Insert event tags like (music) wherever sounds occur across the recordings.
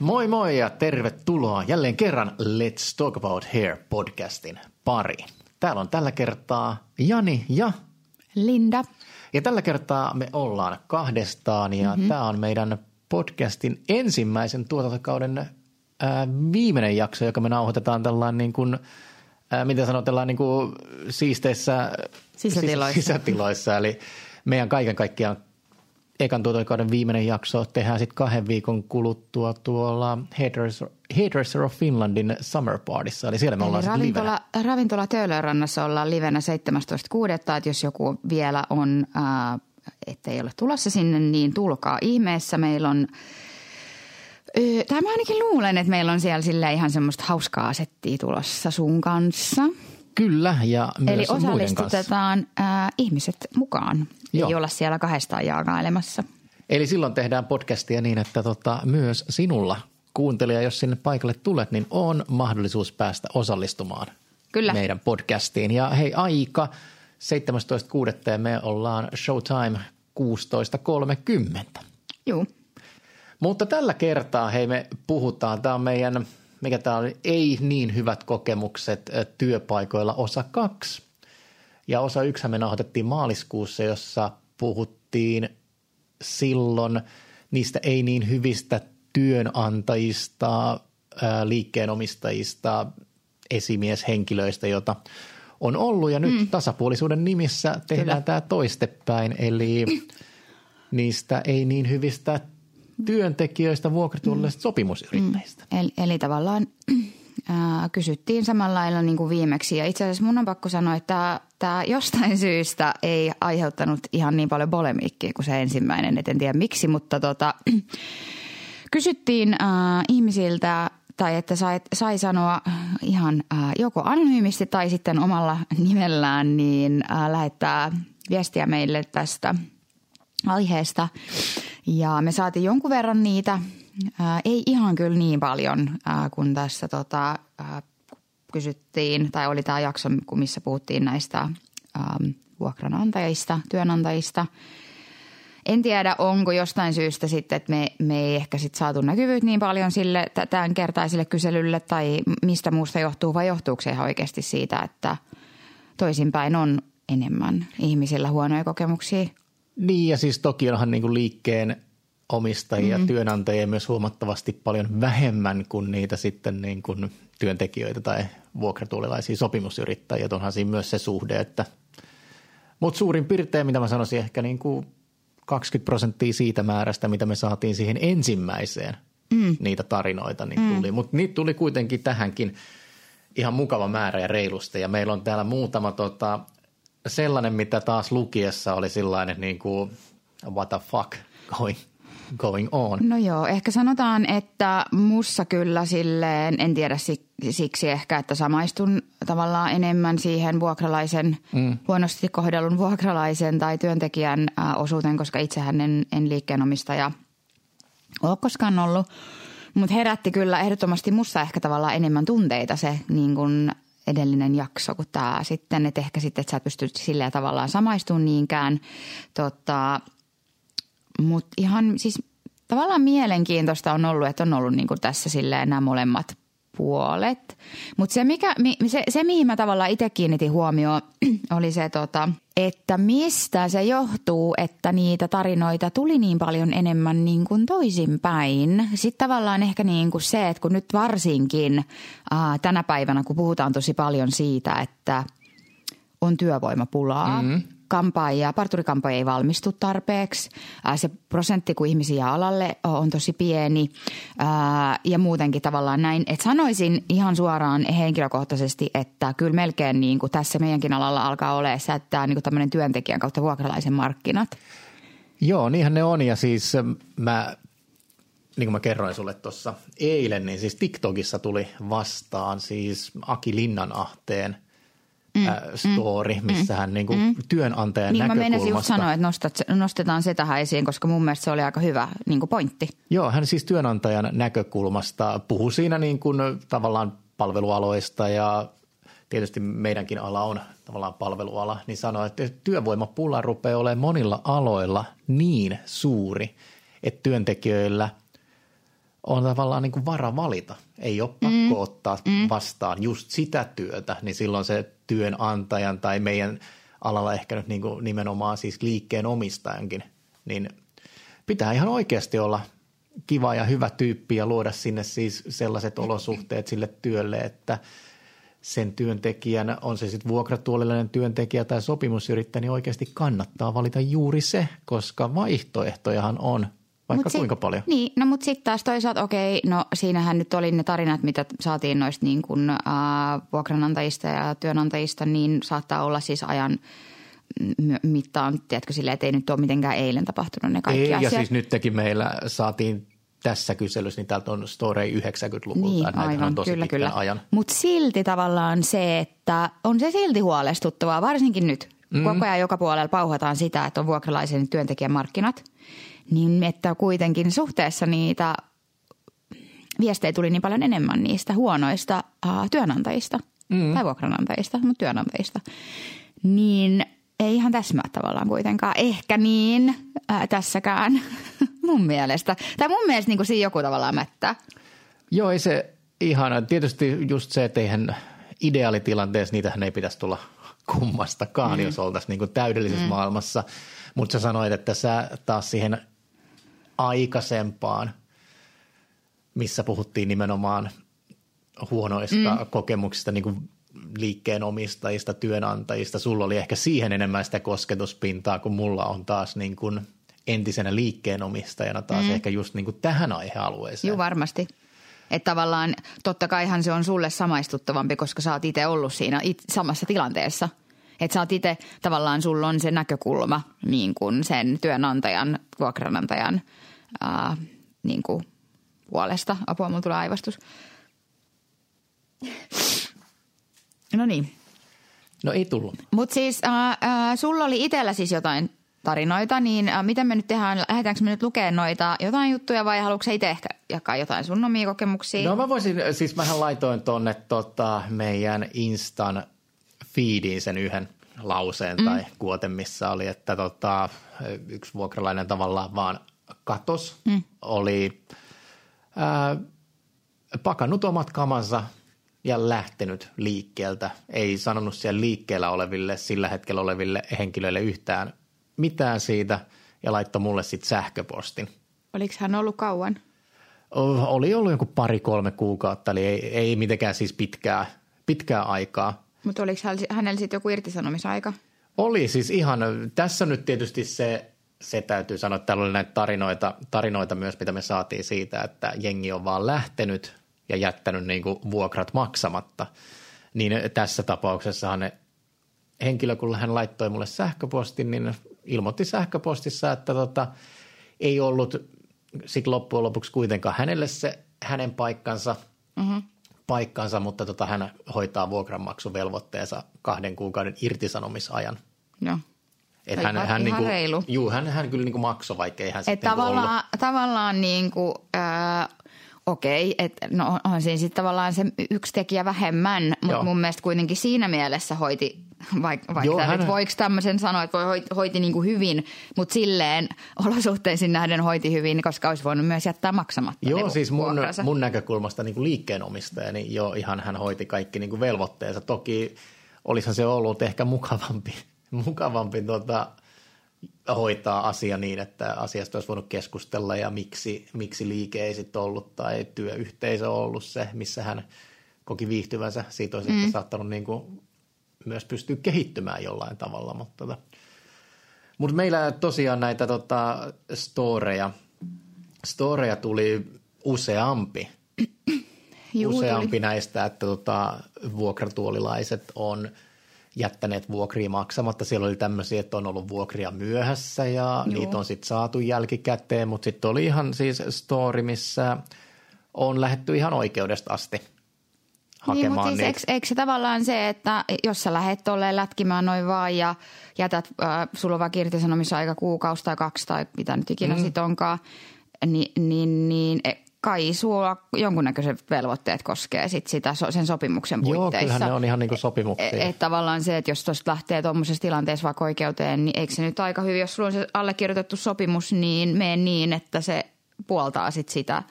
Moi moi ja tervetuloa jälleen kerran Let's Talk About Hair podcastin pari. Täällä on tällä kertaa Jani ja Linda. Ja tällä kertaa me ollaan kahdestaan ja mm-hmm. tämä on meidän podcastin ensimmäisen tuotantokauden ää, viimeinen jakso, joka me nauhoitetaan tällainen niin kuin, ää, mitä sanotellaan niin kuin siisteissä Sisätiloissa. (laughs) sisätiloissa. Eli meidän kaiken kaikkiaan ekan tuotantokauden viimeinen jakso tehdään sitten kahden viikon kuluttua tuolla Hairdresser, Hairdresser of Finlandin Summer Partyssa. Eli siellä me ollaan Eli sitten livenä. ravintola, Töölönrannassa ollaan livenä 17.6. Että jos joku vielä on, äh, ettei ole tulossa sinne, niin tulkaa ihmeessä. Meillä on, öö, tai mä ainakin luulen, että meillä on siellä sillä ihan semmoista hauskaa settiä tulossa sun kanssa. Kyllä, ja myös Eli osallistutetaan äh, ihmiset mukaan. Joo. Ei olla siellä kahdestaan jaakailemassa. Eli silloin tehdään podcastia niin, että tota, myös sinulla kuuntelija, jos sinne paikalle tulet, niin on mahdollisuus päästä osallistumaan Kyllä. meidän podcastiin. Ja hei, aika 17.6. ja me ollaan Showtime 16.30. Joo. Mutta tällä kertaa hei me puhutaan, tämä on meidän, mikä tämä on, ei niin hyvät kokemukset työpaikoilla osa kaksi. Ja osa yksi me nauhoitettiin maaliskuussa, jossa puhuttiin silloin niistä ei niin hyvistä työnantajista, liikkeenomistajista, esimieshenkilöistä, jota on ollut. Ja nyt mm. tasapuolisuuden nimissä tehdään Kyllä. tämä toistepäin, eli (clears throat) niistä ei niin hyvistä työntekijöistä, vuokratuollisista sopimusyrittäjistä. Eli, eli tavallaan (clears throat) ää, kysyttiin samalla lailla niin kuin viimeksi. Ja itse asiassa mun on pakko sanoa, että tämä jostain (laughs) syystä ei aiheuttanut ihan niin paljon polemiikkia kuin se ensimmäinen. Et en tiedä miksi, mutta tota, (clears throat) kysyttiin ää, ihmisiltä tai että sai, sai sanoa ihan ää, joko anonyymisti tai sitten omalla (laughs) nimellään, niin ää, lähettää viestiä meille tästä aiheesta. Ja me saatiin jonkun verran niitä, ää, ei ihan kyllä niin paljon ää, kun tässä tota, ää, kysyttiin, tai oli tämä jakso, missä puhuttiin näistä ää, vuokranantajista, työnantajista. En tiedä, onko jostain syystä sitten, että me, me ei ehkä sitten saatu näkyvyyttä niin paljon sille tämän kertaiselle kyselylle tai mistä muusta johtuu vai johtuuko se ihan oikeasti siitä, että toisinpäin on enemmän ihmisillä huonoja kokemuksia Niin ja siis toki onhan niin kuin liikkeen omistajia, mm. työnantajia myös huomattavasti paljon vähemmän kuin niitä sitten niin kuin työntekijöitä tai vuokratuolilaisia sopimusyrittäjiä. Onhan siinä myös se suhde, että mutta suurin piirtein, mitä mä sanoisin, ehkä niin kuin 20 prosenttia siitä määrästä, mitä me saatiin siihen ensimmäiseen mm. niitä tarinoita, niin tuli. Mutta niitä tuli kuitenkin tähänkin ihan mukava määrä ja reilusti. Ja meillä on täällä muutama tota, sellainen, mitä taas lukiessa oli sellainen niin kuin what the fuck going, going on. No joo, ehkä sanotaan, että mussa kyllä silleen, en tiedä si- siksi ehkä, että samaistun tavallaan enemmän siihen vuokralaisen, mm. huonosti kohdellun vuokralaisen tai työntekijän osuuteen, koska itsehän en, en liikkeenomistaja ole koskaan ollut. Mutta herätti kyllä ehdottomasti mussa ehkä tavallaan enemmän tunteita se niin kun edellinen jakso kuin tämä sitten. Että ehkä sitten, että sä et pysty silleen tavallaan samaistumaan niinkään. Tota, mutta ihan siis tavallaan mielenkiintoista on ollut, että on ollut niin kuin tässä silleen nämä molemmat puolet. Mutta se, mikä, mi- se, se, mihin mä tavallaan itse kiinnitin huomioon, (clears throat) oli se, tota, että mistä se johtuu, että niitä tarinoita tuli niin paljon enemmän niin kuin toisinpäin. Sitten tavallaan ehkä niin kuin se, että kun nyt varsinkin ää, tänä päivänä, kun puhutaan tosi paljon siitä, että on työvoimapulaa. Mm-hmm. Kampaajia, parturikampaajia ei valmistu tarpeeksi. Se prosentti, kun ihmisiä alalle on tosi pieni ja muutenkin tavallaan näin. Et sanoisin ihan suoraan henkilökohtaisesti, että kyllä melkein niin kuin tässä meidänkin alalla alkaa tämä on niin tämmöinen työntekijän kautta vuokralaisen markkinat. Joo, niinhän ne on ja siis ähm, mä, niin kuin mä kerroin sulle tuossa eilen, niin siis TikTokissa tuli vastaan siis Aki Linnanahteen mm, äh, story, missä hän niin kuin mm. työnantajan Niin mä meinasin just näkökulmasta. sanoa, että nostat, nostetaan se tähän esiin, koska mun mielestä se oli aika hyvä niin kuin pointti. Joo, hän siis työnantajan näkökulmasta puhuu siinä niin kuin tavallaan palvelualoista ja tietysti meidänkin ala on tavallaan palveluala, niin sanoi, että työvoimapula rupeaa olemaan monilla aloilla niin suuri, että työntekijöillä on tavallaan niin kuin vara valita. Ei ole pakko mm. ottaa mm. vastaan just sitä työtä, niin silloin se työnantajan tai meidän alalla ehkä nyt niin kuin nimenomaan siis liikkeen omistajankin, niin pitää ihan oikeasti olla kiva ja hyvä tyyppi ja luoda sinne siis sellaiset olosuhteet sille työlle, että sen työntekijän, on se sitten vuokratuolilainen työntekijä tai sopimusyrittäjä, niin oikeasti kannattaa valita juuri se, koska vaihtoehtojahan on vaikka mut kuinka sit, paljon. Niin, no mutta sitten taas toisaalta okei, no siinähän nyt oli ne tarinat, mitä saatiin noista niin kuin, äh, vuokranantajista ja työnantajista, niin saattaa olla siis ajan mittaan, tiedätkö silleen, että ei nyt ole mitenkään eilen tapahtunut ne kaikki ei, asiat. ja siis nytkin meillä saatiin tässä kyselyssä, niin täältä on story 90-luvulta. Niin, aivan, on tosi kyllä, kyllä. ajan. Mutta silti tavallaan se, että on se silti huolestuttavaa, varsinkin nyt. Mm. Koko ajan joka puolella pauhataan sitä, että on vuokralaisen työntekijän markkinat – niin että kuitenkin suhteessa niitä viestejä tuli niin paljon enemmän niistä huonoista uh, työnantajista mm. tai vuokranantajista, mutta työnantajista. Niin ei ihan täsmää tavallaan kuitenkaan. Ehkä niin ää, tässäkään (laughs) mun mielestä. Tai mun mielestä niin kuin siinä joku tavallaan mättää. Joo, ei se ihana. Tietysti just se, että eihän ideaalitilanteessa niitähän ei pitäisi tulla kummastakaan, mm. jos oltaisiin niin kuin täydellisessä mm. maailmassa. Mutta sä sanoit, että sä taas siihen aikaisempaan, missä puhuttiin nimenomaan huonoista mm. kokemuksista niin kuin liikkeenomistajista, työnantajista. Sulla oli ehkä siihen enemmän sitä kosketuspintaa, kun mulla on taas niin kuin entisenä liikkeenomistajana taas mm. ehkä just niin kuin tähän aihealueeseen. Joo, varmasti. Että tavallaan totta kaihan se on sulle samaistuttavampi, koska sä oot itse ollut siinä it, samassa tilanteessa. Että sä oot itse tavallaan, sulla on se näkökulma niin kuin sen työnantajan, vuokranantajan – ää, niin kuin puolesta. Apua, mulla tulee aivastus. No niin. No ei tullut. Mutta siis äh, äh, sulla oli itsellä siis jotain tarinoita, niin äh, miten me nyt tehdään, lähdetäänkö me nyt lukemaan noita jotain juttuja vai haluatko itse ehkä jakaa jotain sun omia kokemuksia? No mä voisin, siis mähän laitoin tuonne tota, meidän Instan feediin sen yhden lauseen mm. tai kuoten, missä oli, että tota, yksi vuokralainen tavallaan vaan – katos, mm. oli ää, pakannut omat kamansa ja lähtenyt liikkeeltä. Ei sanonut siellä liikkeellä oleville, sillä hetkellä oleville henkilöille yhtään mitään siitä ja laittoi mulle sitten sähköpostin. Oliko hän ollut kauan? Oli ollut joku pari-kolme kuukautta, eli ei, ei mitenkään siis pitkää, pitkää aikaa. Mutta oliko hänellä sitten joku irtisanomisaika? Oli siis ihan, tässä nyt tietysti se se täytyy sanoa, että täällä oli näitä tarinoita, tarinoita myös, mitä me saatiin siitä, että jengi on vaan lähtenyt ja jättänyt niin kuin vuokrat maksamatta. Niin tässä tapauksessa ne henkilö, kun hän laittoi mulle sähköpostin, niin ilmoitti sähköpostissa, että tota, ei ollut sitten loppujen lopuksi kuitenkaan hänelle se hänen paikkansa, mm-hmm. paikkansa mutta tota, hän hoitaa vuokranmaksuvelvoitteensa kahden kuukauden irtisanomisajan. Joo. Et hän, hän, niinku, reilu. Juu, hän, hän kyllä niinku maksoi, vaikka ei hän sitten niinku tavallaan, ollut. tavallaan niin kuin, äh, okei, että no on siinä sitten tavallaan se yksi tekijä vähemmän, mutta mun mielestä kuitenkin siinä mielessä hoiti, vaikka vaik Joo, hän... voiko tämmöisen sanoa, että voi hoiti, hoiti niin kuin hyvin, mutta silleen olosuhteisiin nähden hoiti hyvin, koska olisi voinut myös jättää maksamatta. Joo, niin siis mun, mun näkökulmasta niin kuin liikkeenomistaja, niin jo ihan hän hoiti kaikki niin kuin velvoitteensa. Toki olisihan se ollut ehkä mukavampi mukavampi tota, hoitaa asia niin, että asiasta olisi voinut keskustella ja miksi, miksi liike ei sitten ollut tai työyhteisö ollut se, missä hän koki viihtyvänsä. Siitä olisi mm. saattanut niin kuin myös pystyä kehittymään jollain tavalla. Mutta, tota. Mutta meillä tosiaan näitä tota, storeja, storeja tuli useampi. Juu, useampi tuli. näistä, että tota, vuokratuolilaiset on – jättäneet vuokria maksamatta. Siellä oli tämmöisiä, että on ollut vuokria myöhässä ja Joo. niitä on sitten saatu jälkikäteen, mutta sitten oli ihan siis story, missä on lähetty ihan oikeudesta asti hakemaan niin, mutta siis eikö, eikö se tavallaan se, että jos sä lähet tolleen lätkimään noin vaan ja jätät, äh, sulla on vaikka irtisanomisaika kuukausi tai kaksi tai mitä nyt ikinä mm. sit onkaan, niin, niin, niin kai sulla jonkunnäköiset velvoitteet koskee sit sitä sen sopimuksen puitteissa. Joo, kyllähän ne on ihan niin kuin sopimuksia. Että et tavallaan se, että jos tuosta lähtee tuommoisessa tilanteessa vaikka oikeuteen, niin eikö se nyt aika hyvin, jos sulla on se allekirjoitettu sopimus, niin mene niin, että se puoltaa sit sitä,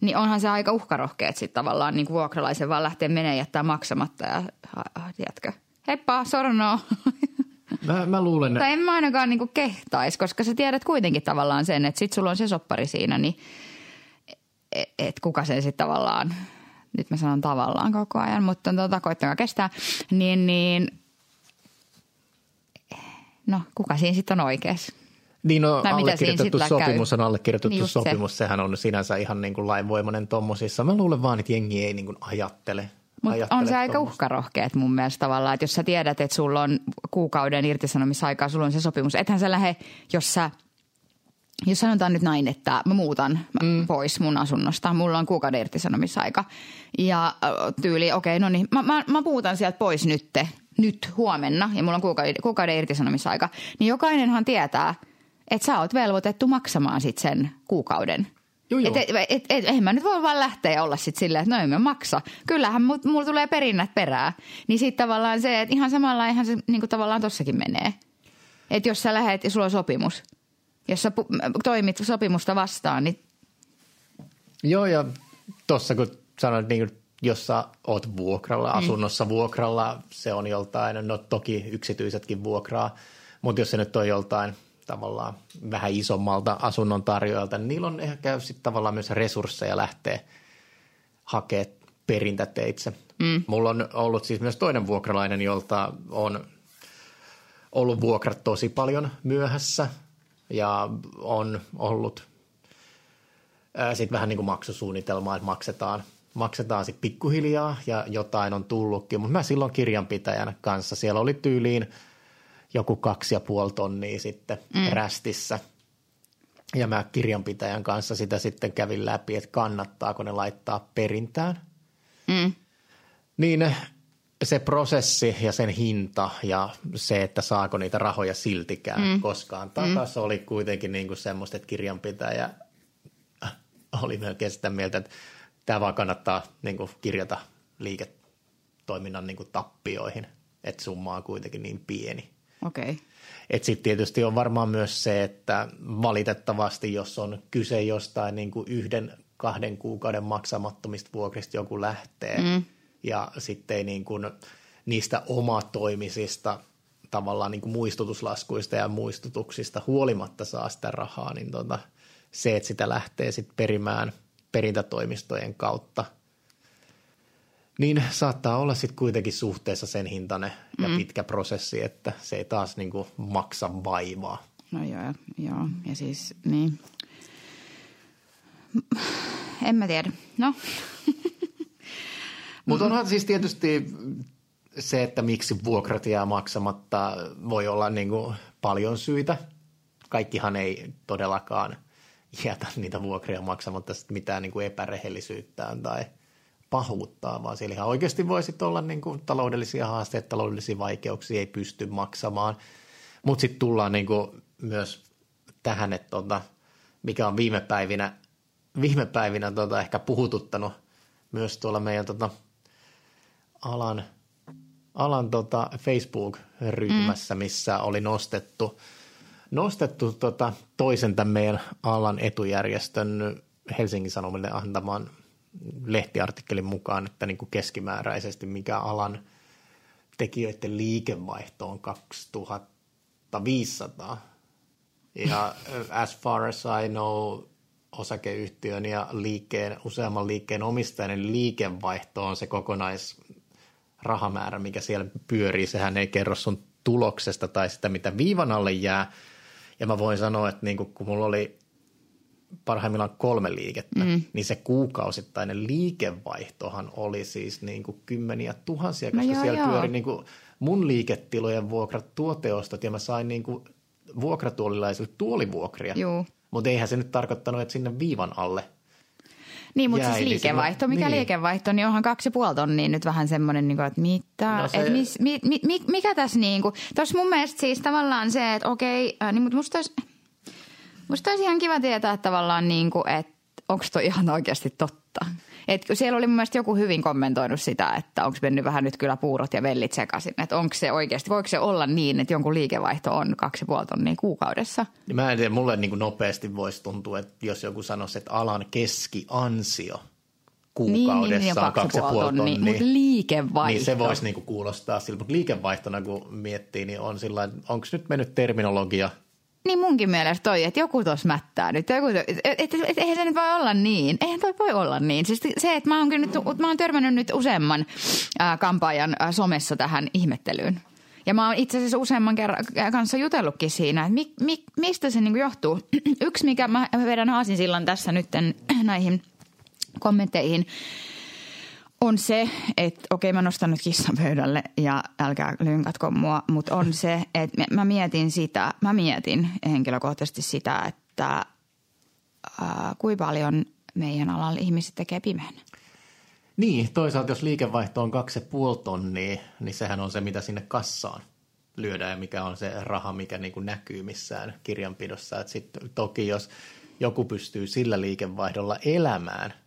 niin onhan se aika uhkarohkeet sitten tavallaan niin kuin vuokralaisen vaan lähteä menee jättää maksamatta ja tiedätkö, heippa, sorno. Mä, mä luulen, Tai en mä ainakaan niin kehtaisi, koska sä tiedät kuitenkin tavallaan sen, että sit sulla on se soppari siinä, niin et, et kuka sen sitten tavallaan, nyt mä sanon tavallaan koko ajan, mutta tota, koittakaa kestää, niin, niin no kuka siinä sitten on oikeassa? Niin no, tai allekirjoitettu sopimus on allekirjoitettu niin sopimus, se. sehän on sinänsä ihan niin kuin lainvoimainen tommosissa. Mä luulen vaan, että jengi ei niin kuin ajattele. Mutta on se aika uhkarohkeet mun mielestä tavallaan, että jos sä tiedät, että sulla on kuukauden irtisanomisaikaa, sulla on se sopimus, ethän sä lähde, jos sä jos sanotaan nyt näin, että mä muutan mm. pois mun asunnosta, mulla on kuukauden irtisanomisaika ja tyyli, okei, okay, no niin, mä, mä, mä muutan sieltä pois nytte, nyt huomenna ja mulla on kuukauden, kuukauden irtisanomisaika, niin jokainenhan tietää – että sä oot velvoitettu maksamaan sit sen kuukauden. Joo, joo. Et, et, et, et, eihän mä nyt voi vaan lähteä ja olla sitten silleen, että no mä maksa. Kyllähän mulla tulee perinnät perää. Niin sitten tavallaan se, että ihan samalla ihan se niin kuin tavallaan tossakin menee. Että jos sä lähet ja sulla on sopimus, jos sä toimit sopimusta vastaan, niin... Joo ja tuossa kun sanoit, niin jos sä oot vuokralla, mm. asunnossa mm. vuokralla, se on joltain, no toki yksityisetkin vuokraa, mutta jos se nyt on joltain – tavallaan vähän isommalta asunnon tarjoajalta, niin niillä on ehkä sitten tavallaan myös resursseja lähteä hakemaan perintäteitse. Mm. Mulla on ollut siis myös toinen vuokralainen, jolta on ollut vuokrat tosi paljon myöhässä ja on ollut sitten vähän niin kuin maksusuunnitelmaa, että maksetaan, maksetaan sitten pikkuhiljaa ja jotain on tullutkin, mutta mä silloin kirjanpitäjän kanssa, siellä oli tyyliin – joku kaksi ja puoli tonnia sitten mm. rästissä. Ja mä kirjanpitäjän kanssa sitä sitten kävin läpi, että kannattaako ne laittaa perintään. Mm. Niin se prosessi ja sen hinta ja se, että saako niitä rahoja siltikään mm. koskaan takaisin, mm. oli kuitenkin niin kuin semmoista, että kirjanpitäjä oli melkein sitä mieltä, että tämä vaan kannattaa niin kuin kirjata liiketoiminnan niin kuin tappioihin, että summa on kuitenkin niin pieni. Okei. Okay. Sitten tietysti on varmaan myös se, että valitettavasti, jos on kyse jostain niin kuin yhden, kahden kuukauden maksamattomista vuokrista joku lähtee mm. Ja sitten niin kuin niistä omatoimisista tavallaan niin kuin muistutuslaskuista ja muistutuksista huolimatta saa sitä rahaa, niin tota, se, että sitä lähtee sitten perimään perintätoimistojen kautta – niin saattaa olla sitten kuitenkin suhteessa sen hintainen ja mm. pitkä prosessi, että se ei taas niinku maksa vaivaa. No joo, joo. ja siis niin. En mä tiedä. No. (laughs) Mutta onhan siis tietysti se, että miksi vuokrat jää maksamatta, voi olla niinku paljon syitä. Kaikkihan ei todellakaan jätä niitä vuokria maksamatta mitään niinku epärehellisyyttään tai – pahuuttaa, vaan siellä ihan oikeasti voisi olla niin kuin taloudellisia haasteita, taloudellisia vaikeuksia, ei pysty maksamaan. Mutta sitten tullaan niin kuin myös tähän, että tota, mikä on viime päivinä, viime päivinä tota ehkä puhututtanut myös tuolla meidän tota alan, alan tota Facebook-ryhmässä, mm. missä oli nostettu, nostettu tota toisen tämän meidän alan etujärjestön Helsingin Sanomille antamaan – lehtiartikkelin mukaan, että niin kuin keskimääräisesti mikä alan tekijöiden liikevaihto on 2500. Ja (laughs) as far as I know, osakeyhtiön ja liikkeen, useamman liikkeen omistajan liikevaihto on se kokonaisrahamäärä, mikä siellä pyörii. Sehän ei kerro sun tuloksesta tai sitä, mitä viivan alle jää. Ja mä voin sanoa, että niin kun mulla oli parhaimmillaan kolme liikettä, mm. niin se kuukausittainen liikevaihtohan oli siis niin kuin kymmeniä tuhansia, koska no joo, siellä joo. pyöri niin kuin mun liiketilojen vuokrat tuoteostot ja mä sain niin kuin vuokratuolilaisille tuolivuokria. Mutta eihän se nyt tarkoittanut, että sinne viivan alle niin, mutta siis liikevaihto, mikä niin. liikevaihto, niin onhan kaksi ja puoli tonnia nyt vähän semmoinen, niin kuin, että mitä, no se... et mis, mi, mi, mi, mikä tässä niin kuin, tuossa mun mielestä siis tavallaan se, että okei, äh, niin, mutta musta olisi, Musta olisi ihan kiva tietää tavallaan, niin kuin, että onko toi ihan oikeasti totta. Et siellä oli mun mielestä joku hyvin kommentoinut sitä, että onko mennyt vähän nyt kyllä puurot ja vellit sekaisin. Että onko se oikeasti, voiko se olla niin, että jonkun liikevaihto on kaksi puoli tonnia kuukaudessa? Mä en tiedä, mulle niin kuin nopeasti voisi tuntua, että jos joku sanoisi, että alan keskiansio kuukaudessa niin, niin, on kaksi puoli tonnia, tonnia. mutta liikevaihto. Niin se voisi niin kuin kuulostaa siltä, mutta liikevaihtona kun miettii, niin on sillä onko nyt mennyt terminologia – niin munkin mielestä toi, että joku tuossa mättää nyt. Joku, et, et, et, eihän se nyt voi olla niin. Eihän toi voi olla niin. Siis se, että mä oon, nyt, mä oon törmännyt nyt useamman äh, kampaajan äh, somessa tähän ihmettelyyn. Ja mä oon itse asiassa useamman kerran kanssa jutellutkin siinä, että mi, mi, mistä se niinku johtuu. (clears throat) Yksi, mikä mä vedän sillan tässä nytten (clears throat) näihin kommentteihin, on se, että okei mä nostan nyt kissan pöydälle ja älkää lynkatko mua, mutta on se, että mä mietin sitä, mä mietin henkilökohtaisesti sitä, että ää, kuinka paljon meidän alalla ihmiset tekee pimeänä. Niin, toisaalta jos liikevaihto on kaksi tonnia, niin sehän on se, mitä sinne kassaan lyödään ja mikä on se raha, mikä niin kuin näkyy missään kirjanpidossa. Et sit, toki jos joku pystyy sillä liikevaihdolla elämään –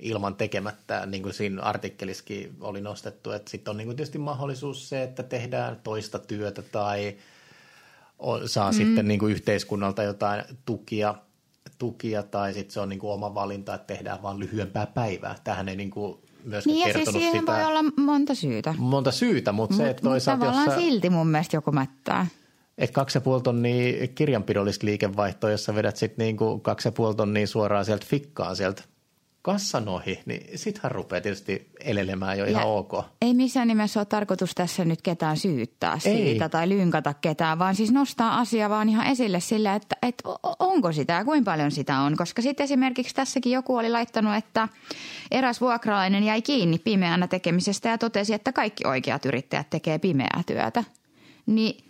ilman tekemättä, niin kuin siinä artikkelissakin oli nostettu, että sitten on niin kuin tietysti mahdollisuus se, että tehdään toista työtä tai saa mm. sitten niin kuin yhteiskunnalta jotain tukia, tukia tai sitten se on niin kuin oma valinta, että tehdään vain lyhyempää päivää. Tähän ei niin kuin myöskään niin kertonut siis siihen sitä. voi olla monta syytä. Monta syytä, mutta Mut, se, että toisaalta... Tavallaan jossa, silti mun mielestä joku mättää. Että kaksi ja puoli tonnia kirjanpidollista liikevaihtoa, jossa vedät sitten niinku kaksi ja puoli tonnia suoraan sieltä fikkaan sieltä kassan ohi, niin sittenhän rupeaa tietysti elelemään jo ihan ja ok. Ei missään nimessä ole tarkoitus tässä nyt ketään syyttää ei. siitä tai lynkata ketään, vaan siis nostaa asia vaan ihan esille sillä, että, että onko sitä ja kuinka paljon sitä on. Koska sitten esimerkiksi tässäkin joku oli laittanut, että eräs vuokralainen jäi kiinni pimeänä tekemisestä ja totesi, että kaikki oikeat yrittäjät tekee pimeää työtä. Niin,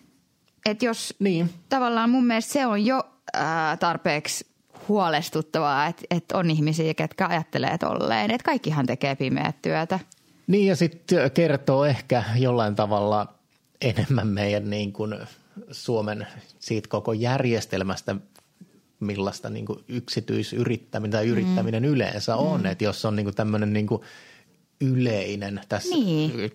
että jos niin. tavallaan mun mielestä se on jo ää, tarpeeksi huolestuttavaa, että, että on ihmisiä, ketkä ajattelee tolleen, että kaikkihan tekee pimeät työtä. Niin ja sitten kertoo ehkä jollain tavalla enemmän meidän niin kuin Suomen siitä koko järjestelmästä, millaista niin kuin yksityisyrittäminen tai yrittäminen mm. yleensä on. Mm. Että jos on niin kuin tämmöinen niin kuin yleinen tässä, niin.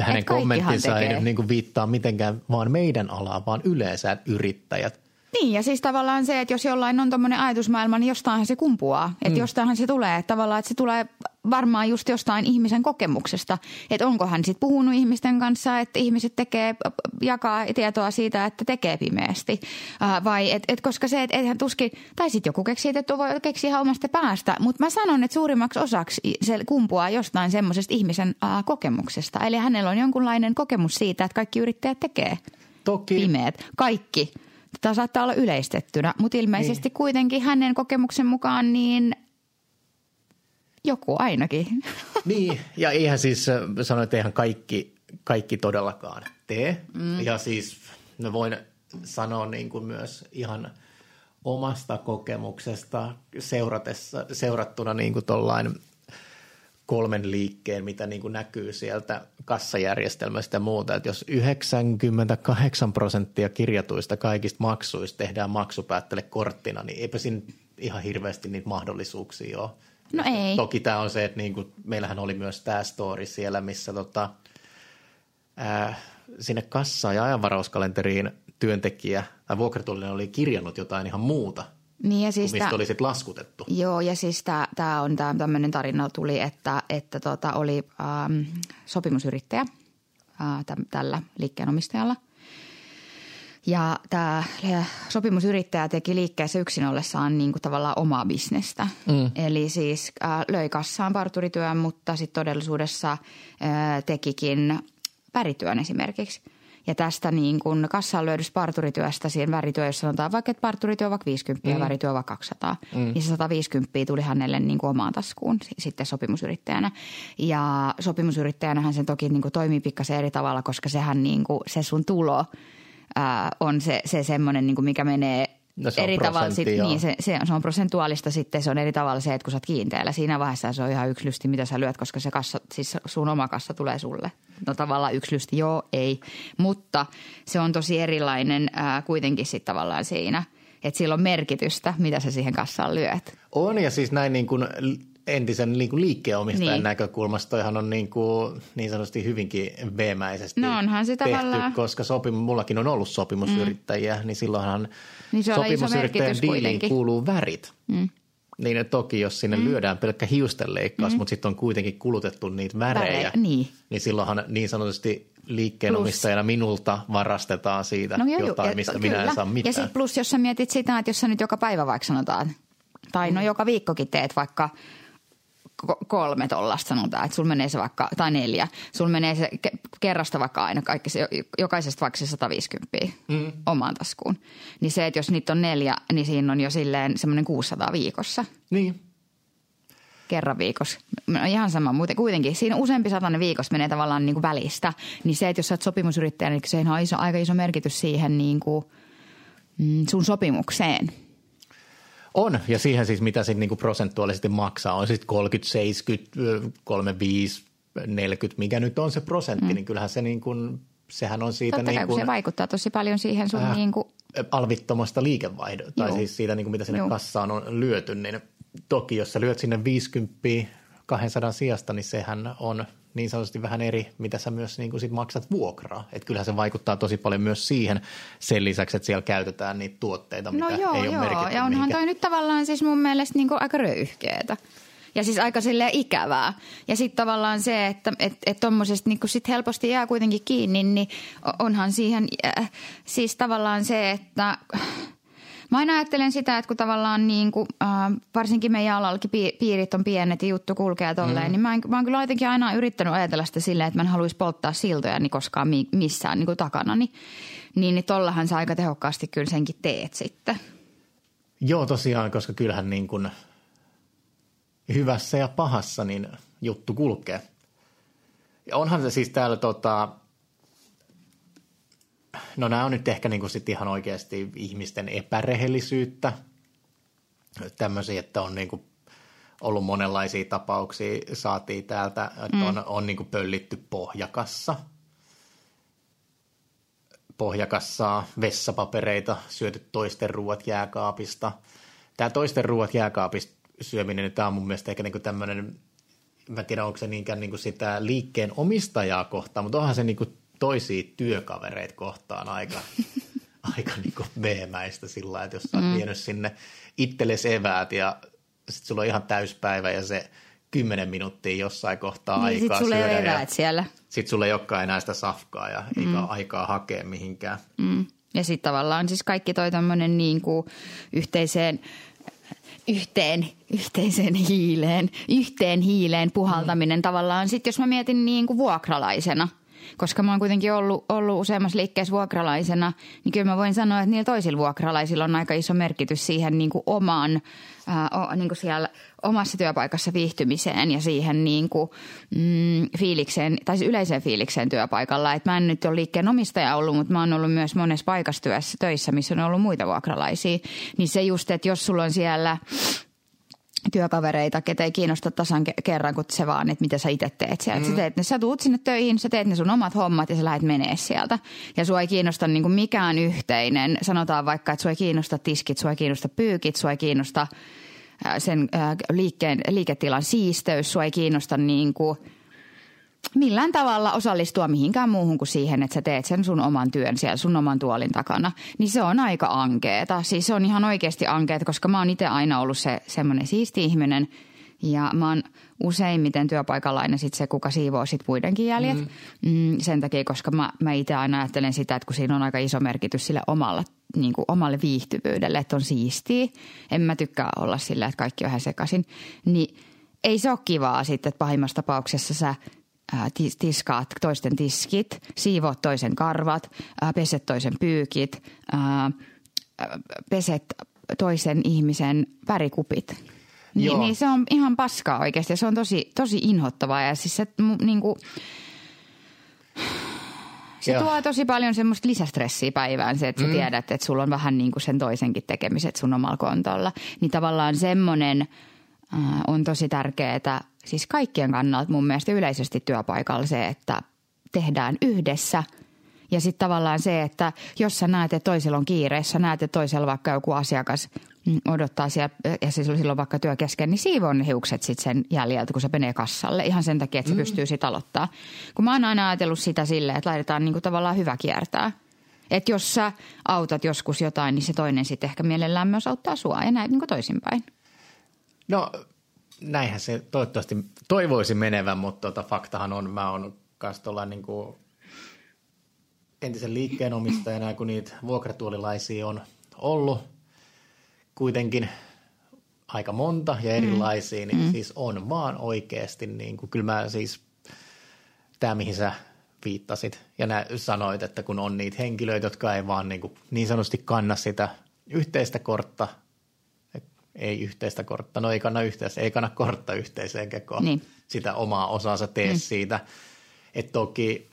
hänen kommenttinsa ei niin kuin viittaa mitenkään vaan meidän alaa, vaan yleensä yrittäjät – niin ja siis tavallaan se, että jos jollain on tuommoinen ajatusmaailma, niin jostainhan se kumpuaa. Että mm. jostainhan se tulee. Että tavallaan, että se tulee varmaan just jostain ihmisen kokemuksesta. Että onko hän sitten puhunut ihmisten kanssa, että ihmiset tekee, jakaa tietoa siitä, että tekee pimeästi. Vai et, et koska se, että eihän tuskin, tai sitten joku keksii, että voi keksiä ihan omasta päästä. Mutta mä sanon, että suurimmaksi osaksi se kumpuaa jostain semmoisesta ihmisen kokemuksesta. Eli hänellä on jonkunlainen kokemus siitä, että kaikki yrittäjät tekee Toki. pimeät. Kaikki. Tämä saattaa olla yleistettynä, mutta ilmeisesti niin. kuitenkin hänen kokemuksen mukaan niin joku ainakin. (laughs) Niin, ja eihän siis sano, että eihän kaikki, kaikki todellakaan tee. Mm. Ja siis mä voin sanoa niin kuin myös ihan omasta kokemuksesta seuratessa, seurattuna niin kuin tollain kolmen liikkeen, mitä niin kuin näkyy sieltä kassajärjestelmästä ja muuta. Että jos 98 prosenttia kirjatuista kaikista maksuista tehdään maksupäättele korttina, niin eipä siinä ihan hirveästi niitä mahdollisuuksia ole. No ei. Toki tämä on se, että niin kuin, meillähän oli myös tämä story siellä, missä tota, ää, sinne kassaan ja ajanvarauskalenteriin työntekijä tai vuokratullinen oli kirjannut jotain ihan muuta – niin ja siis mistä tää, oli sitten laskutettu. Joo, ja siis tämä on tämmöinen tarina tuli, että, että tota, oli ähm, sopimusyrittäjä äh, täm, tällä liikkeenomistajalla. Ja tämä sopimusyrittäjä teki liikkeessä yksin ollessaan niin kuin tavallaan omaa bisnestä. Mm. Eli siis äh, löi kassaan parturityön, mutta sitten todellisuudessa äh, tekikin värityön esimerkiksi – ja tästä niin kuin kassaan löydys parturityöstä siihen värityö, jos sanotaan vaikka, että parturityö on vaikka 50 mm. ja värityö on vaikka 200, mm. niin se 150 tuli hänelle niin kuin omaan taskuun sitten sopimusyrittäjänä. Ja sopimusyrittäjänähän sen toki niin kuin toimii pikkasen eri tavalla, koska sehän niin kuin, se sun tulo ää, on se, se semmoinen, niin kuin mikä menee No eri tavalla sit, niin se, se, se, on prosentuaalista sitten, se on eri tavalla se, että kun sä oot kiinteällä. Siinä vaiheessa se on ihan yksi lysti, mitä sä lyöt, koska se kassa, siis sun oma kassa tulee sulle. No tavallaan yksi lysti, joo, ei. Mutta se on tosi erilainen ää, kuitenkin sitten tavallaan siinä. että sillä on merkitystä, mitä sä siihen kassaan lyöt. On ja siis näin niin kuin entisen niin kuin liikkeenomistajan niin. näkökulmasta toihan on niin, kuin, niin sanotusti hyvinkin veemäisesti no onhan se tehty, tavallaan... koska sopim, mullakin on ollut sopimusyrittäjiä, mm. niin silloinhan niin se sopimusyrittäjän diiliin kuuluu värit. Mm. Niin toki jos sinne mm. lyödään pelkkä hiustenleikkaus, mm. mutta sitten on kuitenkin kulutettu niitä värejä, Väre, niin. niin silloinhan niin sanotusti liikkeenomistajana minulta varastetaan siitä no joo, jotain, mistä kyllä. minä en saa mitään. Ja sitten plus, jos sä mietit sitä, että jos sä nyt joka päivä vaikka sanotaan, tai no mm. joka viikkokin teet vaikka – kolme tollasta sanotaan, että sulla menee se vaikka, tai neljä, sulla menee se kerrasta vaikka aina kaikki, jokaisesta vaikka se 150 mm. omaan taskuun. Niin se, että jos niitä on neljä, niin siinä on jo silleen semmoinen 600 viikossa. Niin. Kerran viikossa. No ihan sama, muuten kuitenkin. Siinä useampi satainen viikossa menee tavallaan niin kuin välistä. Niin se, että jos sä oot sopimusyrittäjä, niin se on iso, aika iso merkitys siihen niin kuin, mm, sun sopimukseen – on, ja siihen siis mitä sitten niinku prosentuaalisesti maksaa, on sitten 30, 70, 35, 40, mikä nyt on se prosentti, mm. niin kyllähän se niin kuin, sehän on siitä Totta niin kuin, se vaikuttaa tosi paljon siihen sun äh, niin kuin... alvittomasta liikevaihdosta, tai siis siitä niin kuin mitä sinne Juu. kassaan on lyöty, niin toki jos sä lyöt sinne 50 200 sijasta, niin sehän on niin sanotusti vähän eri, mitä sä myös niin kuin sit maksat vuokraa. Että kyllähän se vaikuttaa tosi paljon myös siihen sen lisäksi, että siellä käytetään niitä tuotteita, mitä no joo, ei ole joo. merkitty Ja onhan mihinkään. toi nyt tavallaan siis mun mielestä niin kuin aika röyhkeetä. Ja siis aika sille ikävää. Ja sitten tavallaan se, että et, et tuommoisesta niin sit helposti jää kuitenkin kiinni, niin onhan siihen äh, siis tavallaan se, että Mä aina ajattelen sitä, että kun tavallaan niin kuin, äh, varsinkin meidän alallakin piirit on pienet ja juttu kulkee tolleen, mm. niin mä, en, mä oon kyllä jotenkin aina yrittänyt ajatella sitä silleen, että mä en haluaisi polttaa siltoja niin koskaan mi- missään niin kuin takana. Niin, niin, niin tollahan sä aika tehokkaasti kyllä senkin teet sitten. Joo, tosiaan, koska kyllähän niin kuin hyvässä ja pahassa niin juttu kulkee. Ja onhan se siis täällä tota, No nämä on nyt ehkä niin kuin sit ihan oikeasti ihmisten epärehellisyyttä. Tämmöisiä, että on niin kuin ollut monenlaisia tapauksia. Saatiin täältä, että mm. on, on niin kuin pöllitty pohjakassa. Pohjakassaa, vessapapereita, syöty toisten ruuat jääkaapista. Tämä toisten ruuat jääkaapista syöminen, niin tämä on mun mielestä ehkä niin kuin tämmöinen, mä en tiedä onko se niinkään niin kuin sitä liikkeen omistajaa kohtaan, mutta onhan se niin kuin toisia työkavereita kohtaan aika, (laughs) aika niin kuin veemäistä sillä että jos sä oot mm. vienyt sinne itsellesi eväät ja sitten sulla on ihan täyspäivä ja se kymmenen minuuttia jossain kohtaa niin, aikaa sit syödä. ja siellä. Sitten sulla ei olekaan enää sitä safkaa ja mm. eikä aikaa hakea mihinkään. Mm. Ja sitten tavallaan siis kaikki toi tämmöinen niin kuin yhteiseen yhteen, yhteiseen hiileen, yhteen hiileen puhaltaminen mm. tavallaan. Sitten jos mä mietin niin kuin vuokralaisena – koska mä oon kuitenkin ollut, ollut useammassa liikkeessä vuokralaisena, niin kyllä mä voin sanoa, että niillä toisilla vuokralaisilla on aika iso merkitys siihen niin kuin omaan, ää, niin kuin siellä omassa työpaikassa viihtymiseen ja siihen niin kuin, mm, fiilikseen, tai siis yleiseen fiilikseen työpaikalla. Et mä en nyt ole liikkeen omistaja ollut, mutta mä oon ollut myös monessa paikassa työssä, töissä, missä on ollut muita vuokralaisia. Niin se just, että jos sulla on siellä työkavereita, ketä ei kiinnosta tasan kerran, kun se vaan, että mitä sä itse teet siellä. Mm. Sä, teet ne, sä tuut sinne töihin, sä teet ne sun omat hommat ja sä lähdet menee sieltä. Ja sua ei kiinnosta niin kuin mikään yhteinen. Sanotaan vaikka, että sua ei kiinnosta tiskit, sua ei kiinnosta pyykit, sua ei kiinnosta sen liikkeen, liiketilan siisteys, sua ei kiinnosta niin kuin – millään tavalla osallistua mihinkään muuhun kuin siihen, että sä teet sen sun oman työn siellä sun oman tuolin takana, niin se on aika ankeeta. Siis se on ihan oikeasti ankeeta, koska mä oon itse aina ollut se semmoinen siisti ihminen ja mä oon useimmiten työpaikalla aina sit se, kuka siivoo sit muidenkin jäljet. Mm. Mm, sen takia, koska mä, mä itse aina ajattelen sitä, että kun siinä on aika iso merkitys sille omalla, niin kuin omalle viihtyvyydelle, että on siistiä. En mä tykkää olla sillä, että kaikki on ihan sekaisin. Niin ei se ole kivaa sitten, että pahimmassa tapauksessa sä – tiskaat toisten tiskit, siivoat toisen karvat, peset toisen pyykit, peset toisen ihmisen värikupit. Niin, niin se on ihan paskaa oikeasti se on tosi, tosi inhottavaa ja siis se niin kuin, se Joo. tuo tosi paljon semmoista lisästressiä päivään se, että sä mm. tiedät, että sulla on vähän niin kuin sen toisenkin tekemiset sun omalla kontolla. Niin tavallaan semmoinen on tosi tärkeää siis kaikkien kannalta mun mielestä yleisesti työpaikalla se, että tehdään yhdessä Ja sitten tavallaan se, että jos sä näet, että toisella on kiireessä, näet, että toisella vaikka joku asiakas mm, odottaa siellä, ja se silloin vaikka työ kesken, niin siivon ne hiukset sitten sen jäljeltä, kun se menee kassalle. Ihan sen takia, että se mm. pystyy sitten aloittaa. Kun mä oon aina ajatellut sitä silleen, että laitetaan niin kuin tavallaan hyvä kiertää. Että jos sä autat joskus jotain, niin se toinen sitten ehkä mielellään myös auttaa sua ja näin niin kuin toisinpäin. No näinhän se toivottavasti toivoisi menevän, mutta tota, faktahan on, mä oon kanssa tuolla niin kuin entisen liikkeen omistajana, kun niitä vuokratuolilaisia on ollut kuitenkin aika monta ja erilaisia, niin mm. siis on vaan oikeasti, niin kuin, kyllä mä siis, tämä mihin sä viittasit ja nä, sanoit, että kun on niitä henkilöitä, jotka ei vaan niin, kuin, niin sanotusti kanna sitä yhteistä kortta, ei yhteistä kortta, no ei kanna yhteistä, ei kanna kortta yhteiseen kekoon, niin. sitä omaa osaansa tee mm. siitä. Että toki,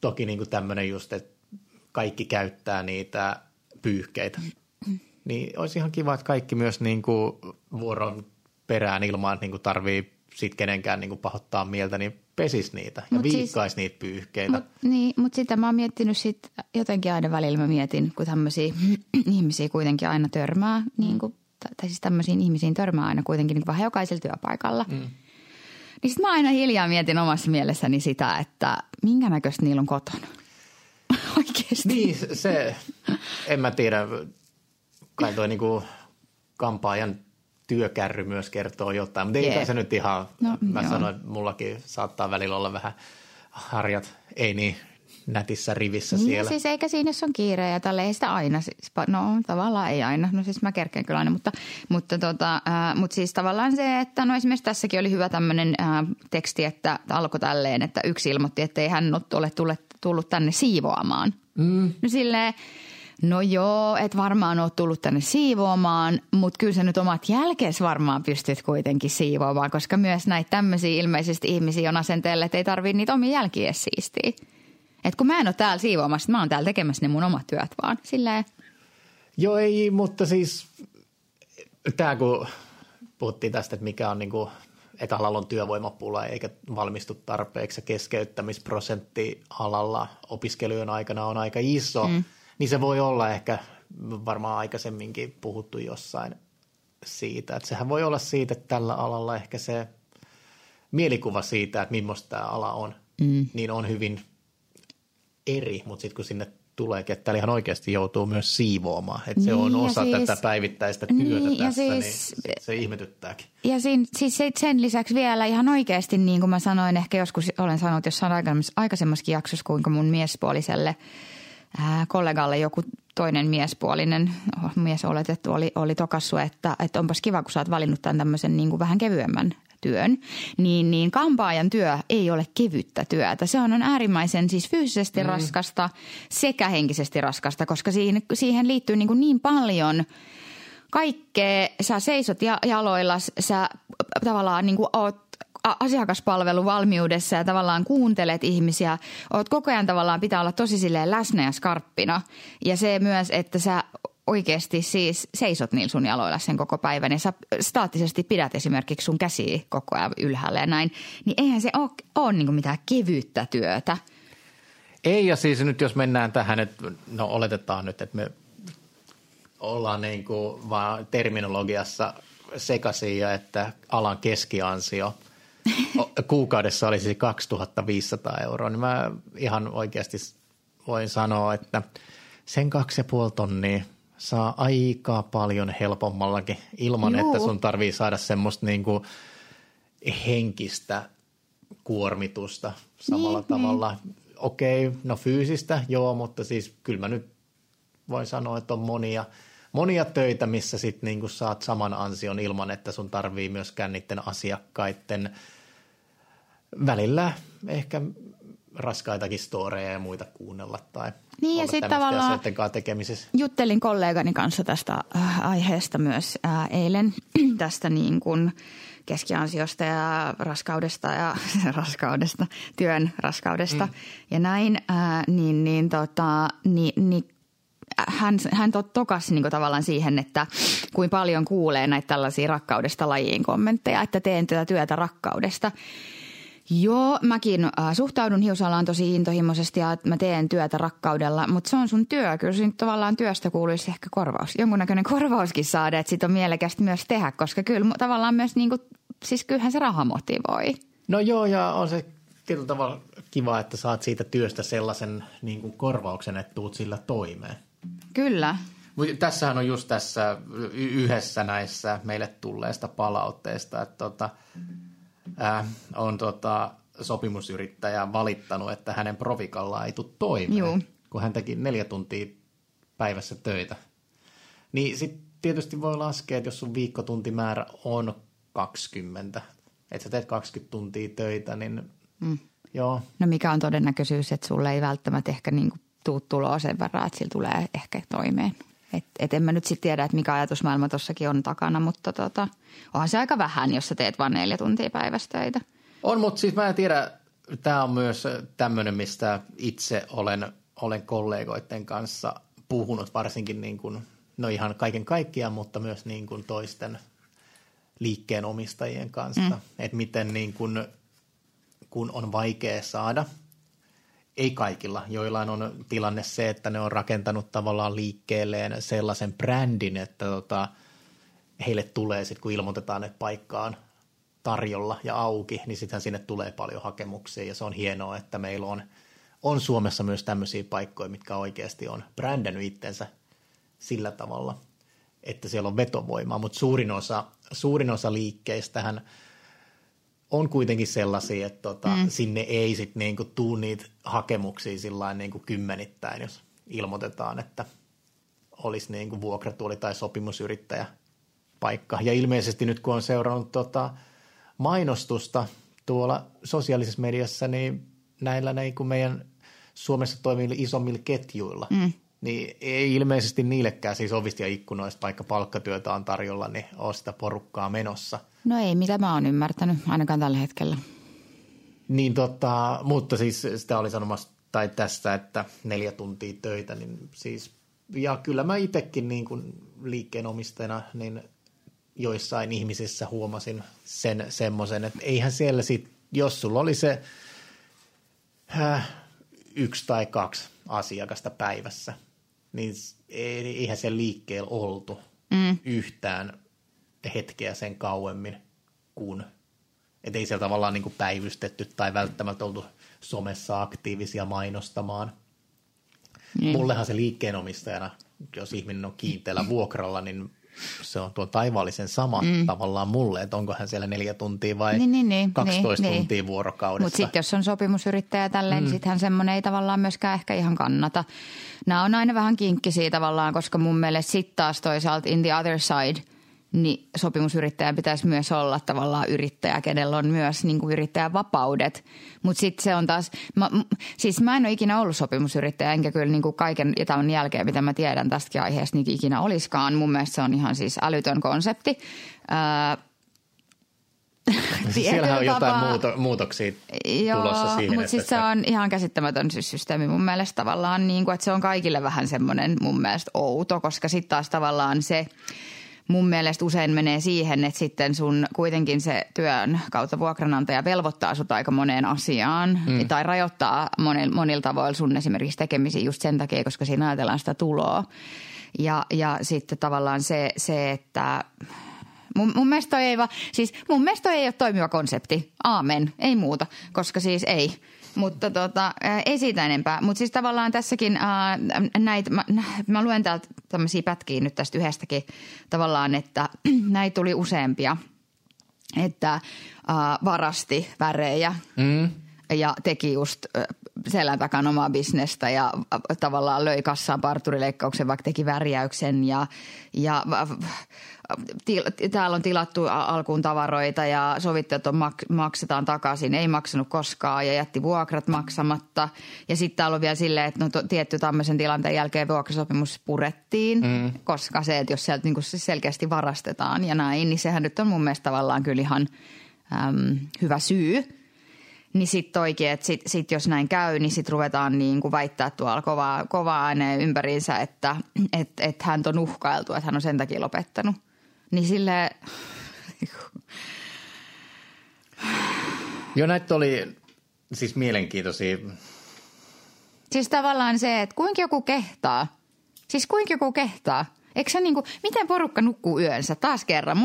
toki niin tämmöinen just, että kaikki käyttää niitä pyyhkeitä, niin olisi ihan kiva, että kaikki myös niin kuin vuoron perään ilman, että niin kuin tarvii sit kenenkään niin kuin pahoittaa mieltä, niin pesis niitä ja mut viikkaisi siis, niitä pyyhkeitä. Mut, niin, mutta sitä mä oon miettinyt sit jotenkin aina välillä mä mietin, kun tämmöisiä (clears throat) ihmisiä kuitenkin aina törmää, niin kuin tai siis tämmöisiin ihmisiin törmää aina kuitenkin niin vähän jokaisella työpaikalla. Mm. Niin sitten mä aina hiljaa mietin omassa mielessäni sitä, että minkä näköistä niillä on kotona. (laughs) Oikeasti. Niin, se, en mä tiedä, kai toi niinku kampaajan työkärry myös kertoo jotain, mutta ei se nyt ihan, no, mä joo. sanoin, että mullakin saattaa välillä olla vähän harjat, ei niin nätissä rivissä niin, siellä. siis eikä siinä, jos on kiire ja tälle ei sitä aina, siis, no tavallaan ei aina, no siis mä kerkeen kyllä aina, mutta, mutta, tota, äh, mutta siis tavallaan se, että no esimerkiksi tässäkin oli hyvä tämmöinen äh, teksti, että alkoi tälleen, että yksi ilmoitti, että ei hän ole tullut, tullut tänne siivoamaan. Mm. No silleen, No joo, et varmaan ole tullut tänne siivoamaan, mutta kyllä sä nyt omat jälkees varmaan pystyt kuitenkin siivoamaan, koska myös näitä tämmöisiä ilmeisesti ihmisiä on asenteelle, että ei tarvitse niitä omia jälkiä siistiä. Et kun mä en ole täällä siivoamassa, mä oon täällä tekemässä ne mun omat työt vaan. Silleen. Joo ei, mutta siis tämä kun puhuttiin tästä, että mikä on niin kuin, että alalla on työvoimapula eikä valmistu tarpeeksi ja keskeyttämisprosentti alalla opiskelujen aikana on aika iso, mm. niin se voi olla ehkä varmaan aikaisemminkin puhuttu jossain siitä, että sehän voi olla siitä, että tällä alalla ehkä se mielikuva siitä, että millaista tämä ala on, mm. niin on hyvin eri, mutta sitten kun sinne tulee, että ihan oikeasti joutuu myös siivoamaan. Että niin, se on osa siis, tätä päivittäistä työtä niin, tässä, niin siis, niin se ihmetyttääkin. Ja siinä, siis sen lisäksi vielä ihan oikeasti, niin kuin mä sanoin, ehkä joskus olen sanonut jossain aikaisemmassakin jaksossa, kuinka mun miespuoliselle ää, kollegalle joku toinen miespuolinen mies oletettu oli, oli tokassu, että, että onpas kiva, kun sä oot valinnut tämän tämmöisen niin kuin vähän kevyemmän työn, niin, niin kampaajan työ ei ole kevyttä työtä. Se on, on äärimmäisen siis fyysisesti mm. raskasta sekä henkisesti raskasta, koska siihen, siihen liittyy niin, kuin niin paljon kaikkea. Sä seisot jaloilla, sä tavallaan niin kuin oot asiakaspalvelun valmiudessa ja tavallaan kuuntelet ihmisiä. Oot koko ajan tavallaan pitää olla tosi silleen läsnä ja skarppina. Ja se myös, että sä oikeasti siis seisot niillä sun jaloilla sen koko päivän ja sä staattisesti pidät esimerkiksi sun käsiä koko ajan ylhäällä ja näin, niin eihän se ole, ole niin mitään kevyttä työtä. Ei ja siis nyt jos mennään tähän, että no oletetaan nyt, että me ollaan niin kuin vaan terminologiassa sekaisin ja että alan keskiansio (laughs) kuukaudessa olisi 2500 euroa, niin mä ihan oikeasti voin sanoa, että sen kaksi ja puoli tonnia saa aika paljon helpommallakin ilman, Juu. että sun tarvii saada semmoista niin kuin henkistä kuormitusta samalla niin, tavalla. Niin. Okei, okay, no fyysistä, joo, mutta siis kyllä mä nyt voin sanoa, että on monia, monia töitä, missä sit niin kuin saat saman ansion ilman, että sun tarvii myöskään niiden asiakkaiden välillä ehkä raskaitakin storeja ja muita kuunnella tai niin ja sitten tavallaan tekemisissä. juttelin kollegani kanssa tästä äh, aiheesta myös äh, eilen (clears throat) tästä niin kuin keskiansiosta ja raskaudesta ja (laughs) raskaudesta, työn raskaudesta mm. ja näin, äh, niin, niin, tota, niin, niin hän, hän tokasi niin tavallaan siihen, että kuin paljon kuulee näitä tällaisia rakkaudesta lajiin kommentteja, että teen tätä työtä rakkaudesta – Joo, mäkin äh, suhtaudun hiusalaan tosi intohimoisesti ja mä teen työtä rakkaudella, mutta se on sun työ. Kyllä siinä tavallaan työstä kuuluisi ehkä korvaus. Jonkunnäköinen (laughs) korvauskin saada, että sit on mielekästä myös tehdä, koska kyllä tavallaan myös niinku, siis kyllähän se raha motivoi. No joo, ja on se tietyllä tavalla kiva, että saat siitä työstä sellaisen niin kuin korvauksen, että tuut sillä toimeen. Kyllä. Mut tässähän on just tässä yhdessä näissä meille tulleesta palautteesta, että tota, äh, on tota, sopimusyrittäjä valittanut, että hänen provikalla ei tule toimeen, Juu. kun hän teki neljä tuntia päivässä töitä. Niin sitten tietysti voi laskea, että jos sun viikkotuntimäärä on 20, että sä teet 20 tuntia töitä, niin mm. joo. No mikä on todennäköisyys, että sulle ei välttämättä ehkä niin tuu tuloa sen verran, että sillä tulee ehkä toimeen. Et, et en mä nyt sitten tiedä, että mikä ajatusmaailma tuossakin on takana, mutta tota, onhan se aika vähän, jos sä teet vain neljä tuntia päivästä töitä. On, mutta siis mä en tiedä, tämä on myös tämmöinen, mistä itse olen, olen kollegoiden kanssa puhunut, varsinkin niin kuin, no ihan kaiken kaikkiaan, mutta myös niin kuin toisten liikkeenomistajien kanssa, mm. että miten niin kuin, kun on vaikea saada – ei kaikilla. Joillain on tilanne se, että ne on rakentanut tavallaan liikkeelleen sellaisen brändin, että tota, heille tulee sitten, kun ilmoitetaan, että paikka on tarjolla ja auki, niin sittenhän sinne tulee paljon hakemuksia ja se on hienoa, että meillä on, on Suomessa myös tämmöisiä paikkoja, mitkä oikeasti on brändännyt itsensä sillä tavalla, että siellä on vetovoimaa, mutta suurin osa, suurin osa liikkeistähän – on kuitenkin sellaisia, että tota, mm. sinne ei sitten niinku tuu niitä hakemuksia sillä niinku kymmenittäin, jos ilmoitetaan, että olisi niinku vuokratuoli tai sopimusyrittäjä paikka. Ja ilmeisesti nyt kun on seurannut tota mainostusta tuolla sosiaalisessa mediassa, niin näillä kuin meidän Suomessa toimivilla isommilla ketjuilla, mm. Niin ei ilmeisesti niillekään siis ovista ja ikkunoista, vaikka palkkatyötä on tarjolla, niin ole sitä porukkaa menossa – No ei, mitä mä oon ymmärtänyt, ainakaan tällä hetkellä. Niin tota, mutta siis sitä oli sanomassa tai tästä, että neljä tuntia töitä, niin siis, ja kyllä mä itsekin niin kuin liikkeenomistajana, niin joissain ihmisissä huomasin sen semmoisen, että eihän siellä sit, jos sulla oli se äh, yksi tai kaksi asiakasta päivässä, niin eihän se liikkeellä oltu mm. yhtään hetkeä sen kauemmin kuin, että ei siellä tavallaan niin kuin päivystetty tai välttämättä oltu somessa aktiivisia mainostamaan. Niin. Mullehan se liikkeenomistajana, jos ihminen on kiinteällä vuokralla, niin se on tuo taivaallisen sama mm. tavallaan mulle, että onko hän siellä neljä tuntia vai niin, niin, niin, 12 niin, tuntia niin. vuorokaudessa. Mutta sitten jos on sopimusyrittäjä tälleen, mm. niin sittenhän semmoinen ei tavallaan myöskään ehkä ihan kannata. Nämä on aina vähän kinkkisiä tavallaan, koska mun mielestä sitten taas toisaalta in the other side – niin sopimusyrittäjä pitäisi myös olla tavallaan yrittäjä, kenellä on myös niin kuin yrittäjän vapaudet. Mutta sitten se on taas, mä, siis mä en ole ikinä ollut sopimusyrittäjä, enkä kyllä niin kuin kaiken tämän jälkeen, mitä mä tiedän tästäkin aiheesta, niin ikinä oliskaan. Mun mielestä se on ihan siis älytön konsepti. Ää, (laughs) Siellähän on jotain muuto, muutoksia Joo, tulossa siihen. mutta siis se on ihan käsittämätön systeemi mun mielestä tavallaan, niin kuin, että se on kaikille vähän semmoinen mun mielestä outo, koska sitten taas tavallaan se – mun mielestä usein menee siihen, että sitten sun kuitenkin se työn kautta vuokranantaja velvoittaa sut aika moneen asiaan mm. tai rajoittaa monil, monilla tavoilla sun esimerkiksi tekemisiä just sen takia, koska siinä ajatellaan sitä tuloa. Ja, ja sitten tavallaan se, se että Mun, mun, mielestä ei va, siis mun mielestä ei ole toimiva konsepti. Aamen, ei muuta, koska siis ei. Mutta tota, ei siitä enempää. Mutta siis tavallaan tässäkin ää, näitä, mä, mä luen täältä tämmöisiä pätkiä nyt tästä yhdestäkin tavallaan, että (clears throat) näitä tuli useampia, että ää, varasti värejä mm. ja teki just selän takana omaa bisnestä ja tavallaan löi kassaan parturileikkauksen, vaikka teki värjäyksen ja, ja til, täällä on tilattu alkuun tavaroita ja sovittu, että mak, maksetaan takaisin. Ei maksanut koskaan ja jätti vuokrat maksamatta. Ja sitten täällä on vielä silleen, että no, to, tietty tämmöisen tilanteen jälkeen vuokrasopimus purettiin, mm. koska se, että jos sieltä niin selkeästi varastetaan ja näin, niin sehän nyt on mun mielestä tavallaan kyllä ihan äm, hyvä syy – niin sitten oikein, että sit, sit jos näin käy, niin sitten ruvetaan niin kuin väittää tuolla kovaa, kovaa ääneen ympäriinsä, että et, et hän on uhkailtu, että hän on sen takia lopettanut. Niin sille Joo, näitä oli siis mielenkiintoisia. Siis tavallaan se, että kuinka joku kehtaa. Siis kuinka joku kehtaa. Eikö se niin kuin, miten porukka nukkuu yönsä taas kerran?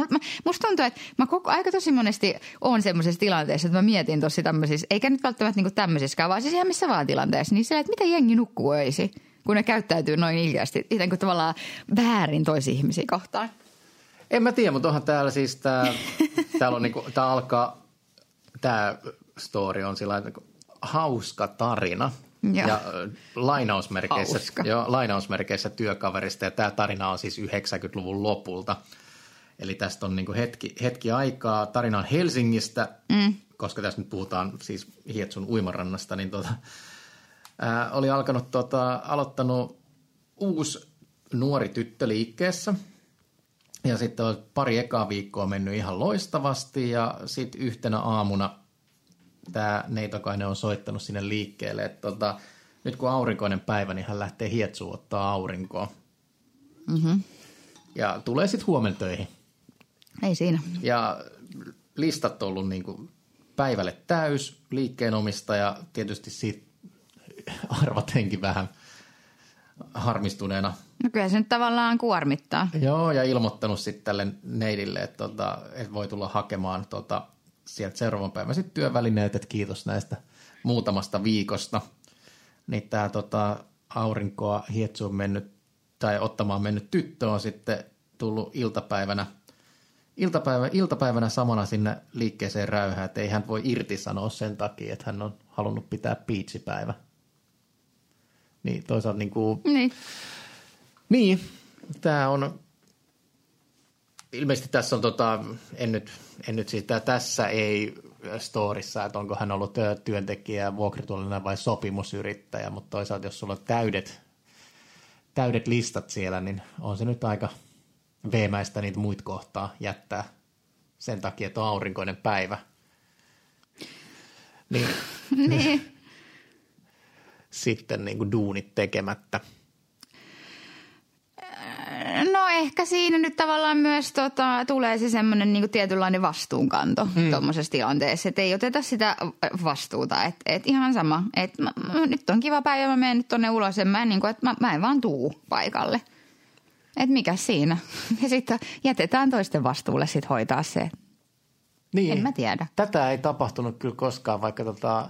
Musta tuntuu, että mä koko aika tosi monesti on semmoisessa tilanteessa, että mä mietin tosi tämmöisissä, eikä nyt välttämättä niin tämmöisissä, vaan siis ihan missä vaan tilanteessa, niin se, että miten jengi nukkuu öisi, kun ne käyttäytyy noin ilkeästi, ikään kuin tavallaan väärin toisi ihmisiä kohtaan. En mä tiedä, mutta onhan täällä siis tää, (laughs) täällä on niinku, tää alkaa, tää story on sillä niinku hauska tarina. Ja, ja lainausmerkeissä, jo, lainausmerkeissä työkaverista ja tämä tarina on siis 90-luvun lopulta. Eli tästä on niinku hetki, hetki aikaa. Tarina on Helsingistä, mm. koska tässä nyt puhutaan siis Hietsun uimarannasta, niin tota, ää, oli alkanut tota, aloittanut uusi nuori tyttö liikkeessä – ja sitten on pari ekaa viikkoa mennyt ihan loistavasti ja sitten yhtenä aamuna tämä Neitokainen on soittanut sinne liikkeelle, että tota, nyt kun aurinkoinen päivä, niin hän lähtee hietsuun ottaa aurinkoa. Mm-hmm. Ja tulee sitten huomenna töihin. Ei siinä. Ja listat on ollut niin kuin päivälle täys, liikkeenomistaja tietysti siitä (laughs) arvatenkin vähän harmistuneena – No kyllä se nyt tavallaan kuormittaa. Joo, ja ilmoittanut sitten tälle neidille, että, tota, että voi tulla hakemaan tota, sieltä seuraavan päivän sitten työvälineet, että kiitos näistä muutamasta viikosta. Niin tämä tota, aurinkoa hietsuun mennyt tai ottamaan mennyt tyttö on sitten tullut iltapäivänä, iltapäivä, iltapäivänä samana sinne liikkeeseen räyhään, että ei hän voi irtisanoa sen takia, että hän on halunnut pitää piitsipäivä. Niin toisaalta niin kuin, niin niin, tämä on, ilmeisesti tässä on, tota, en nyt, en nyt siitä, tässä ei storissa, että onko hän ollut työntekijä, vuokratuolinen vai sopimusyrittäjä, mutta toisaalta jos sulla on täydet, täydet listat siellä, niin on se nyt aika veemäistä niitä muita kohtaa jättää sen takia, että on aurinkoinen päivä. Niin. (laughs) niin. (laughs) Sitten niin kuin duunit tekemättä. No ehkä siinä nyt tavallaan myös tota, tulee se semmoinen niin tietynlainen vastuunkanto mm. tuommoisessa tilanteessa, että ei oteta sitä vastuuta. Että et ihan sama, että nyt on kiva päivä, mä menen nyt tuonne ulos, ja mä en, niin kuin, että mä, mä en vaan tuu paikalle. Että mikä siinä? (laughs) Ja sitten jätetään toisten vastuulle sit hoitaa se. Niin. En mä tiedä. Tätä ei tapahtunut kyllä koskaan, vaikka tota,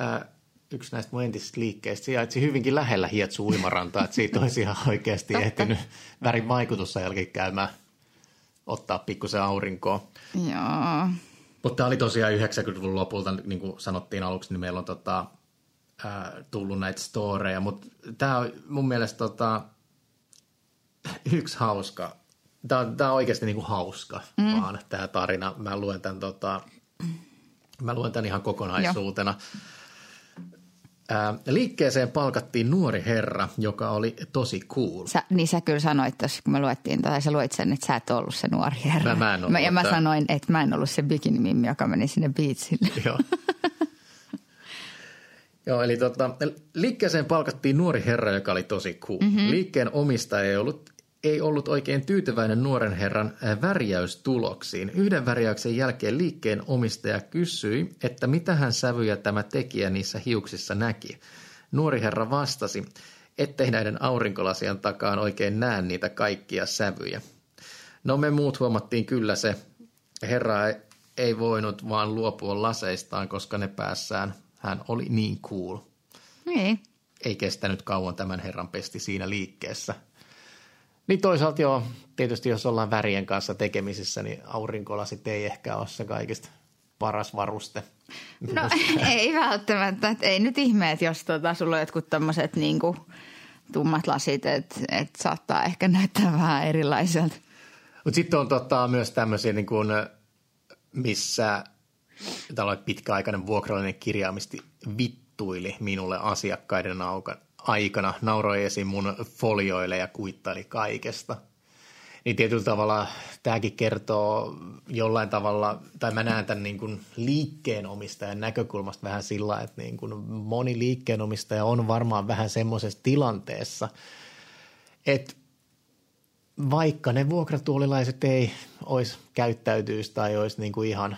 äh, yksi näistä mun entisistä liikkeistä sijaitsi hyvinkin lähellä Hietsu uimarantaa, että siitä olisi ihan oikeasti ehtinyt värin vaikutussa jälkeen käymään ottaa pikkusen aurinkoa. Joo. Mutta tämä oli tosiaan 90-luvun lopulta, niin kuin sanottiin aluksi, niin meillä on tota, ää, tullut näitä storeja, mutta tämä on mun mielestä tota, yksi hauska, tämä on, tämä on oikeasti niin kuin hauska mm. vaan tämä tarina. Mä luen tämän, tota, mä luen tämän ihan kokonaisuutena. Joo. Ää, liikkeeseen palkattiin nuori herra, joka oli tosi cool. Sä, niin sä kyllä sanoit tuossa, kun me luettiin, tai sä luit sen, että sä et ollut se nuori herra. Mä, mä en ollut, mä, ja mä sanoin, että mä en ollut se bikinimimmi, joka meni sinne biitsille. (laughs) Joo. Joo, eli tota, liikkeeseen palkattiin nuori herra, joka oli tosi cool. Mm-hmm. Liikkeen omistaja ei ollut ei ollut oikein tyytyväinen nuoren herran äh, värjäystuloksiin. Yhden värjäyksen jälkeen liikkeen omistaja kysyi, että mitä hän sävyjä tämä tekijä niissä hiuksissa näki. Nuori herra vastasi, ettei näiden aurinkolasien takaan oikein näe niitä kaikkia sävyjä. No me muut huomattiin kyllä se. Herra ei voinut vaan luopua laseistaan, koska ne päässään hän oli niin cool. Niin. Ei kestänyt kauan tämän herran pesti siinä liikkeessä – niin toisaalta joo, tietysti jos ollaan värien kanssa tekemisissä, niin aurinkolasit ei ehkä ole se kaikista paras varuste. No (laughs) ei välttämättä, että ei nyt ihme, että jos tota, sulla on jotkut tämmöiset niin tummat lasit, että et saattaa ehkä näyttää vähän erilaiselta. Mutta sitten on tota, myös tämmöisiä, niin kuin, missä tällainen pitkäaikainen vuokrallinen kirjaamisti vittuili minulle asiakkaiden aikana nauroi esiin mun folioille ja kuittaili kaikesta. Niin tietyllä tavalla tämäkin kertoo jollain tavalla, tai mä näen tämän niin kuin liikkeenomistajan näkökulmasta vähän sillä, että niin kuin moni liikkeenomistaja on varmaan vähän semmoisessa tilanteessa, että vaikka ne vuokratuolilaiset ei olisi käyttäytyisi tai olisi niin kuin ihan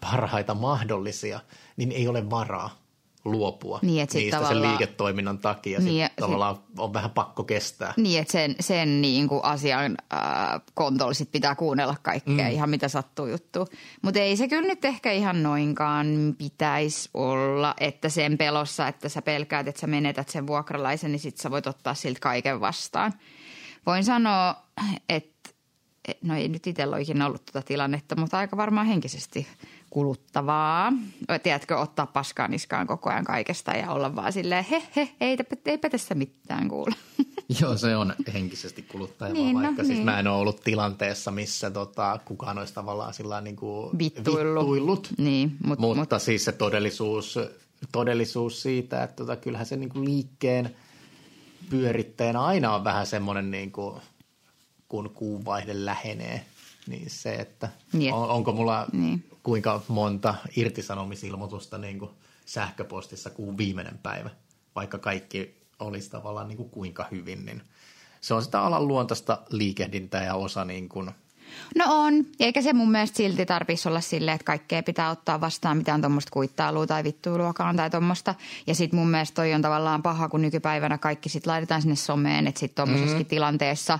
parhaita mahdollisia, niin ei ole varaa luopua Niin, että sit niistä sen liiketoiminnan takia. Niin, sit tavallaan on vähän pakko kestää. Niin, että sen, sen niin kuin asian äh, kontolla sit pitää kuunnella kaikkea, mm. ihan mitä sattuu juttu. Mutta ei se kyllä nyt ehkä ihan noinkaan pitäisi olla, että sen pelossa, että sä pelkäät, että sä menetät sen vuokralaisen, niin sit sä voit ottaa siltä kaiken vastaan. Voin sanoa, että no ei nyt itsellä ole ikinä ollut tuota tilannetta, mutta aika varmaan henkisesti kuluttavaa. Tiedätkö, ottaa paskaa niskaan koko ajan kaikesta ja olla vaan silleen, he he, eipä, eipä tässä mitään kuule. (laughs) Joo, se on henkisesti kuluttajaa, Niin, no, vaikka siis niin. mä en ole ollut tilanteessa, missä tota, kukaan olisi tavallaan sillä niin kuin Vittuillut. vittuillut. Niin, mut, Mutta mut, siis se todellisuus, todellisuus siitä, että tota, kyllähän se niin kuin liikkeen pyörittäjänä aina on vähän semmoinen, niin kuin, kun kuunvaihde lähenee, niin se, että Niin, on, onko mulla niin. Kuinka monta irtisanomisilmoitusta niin kuin sähköpostissa kuun viimeinen päivä, vaikka kaikki olisi tavallaan niin kuin kuinka hyvin, niin se on sitä alan luontaista liikehdintää ja osa niin kuin, No on, eikä se mun mielestä silti tarvitsisi olla silleen, että kaikkea pitää ottaa vastaan mitään tuommoista kuittailua tai vittuiluakaan tai tuommoista. Ja sitten mun mielestä toi on tavallaan paha, kun nykypäivänä kaikki sit laitetaan sinne someen, että sitten tuommoisessakin mm. tilanteessa,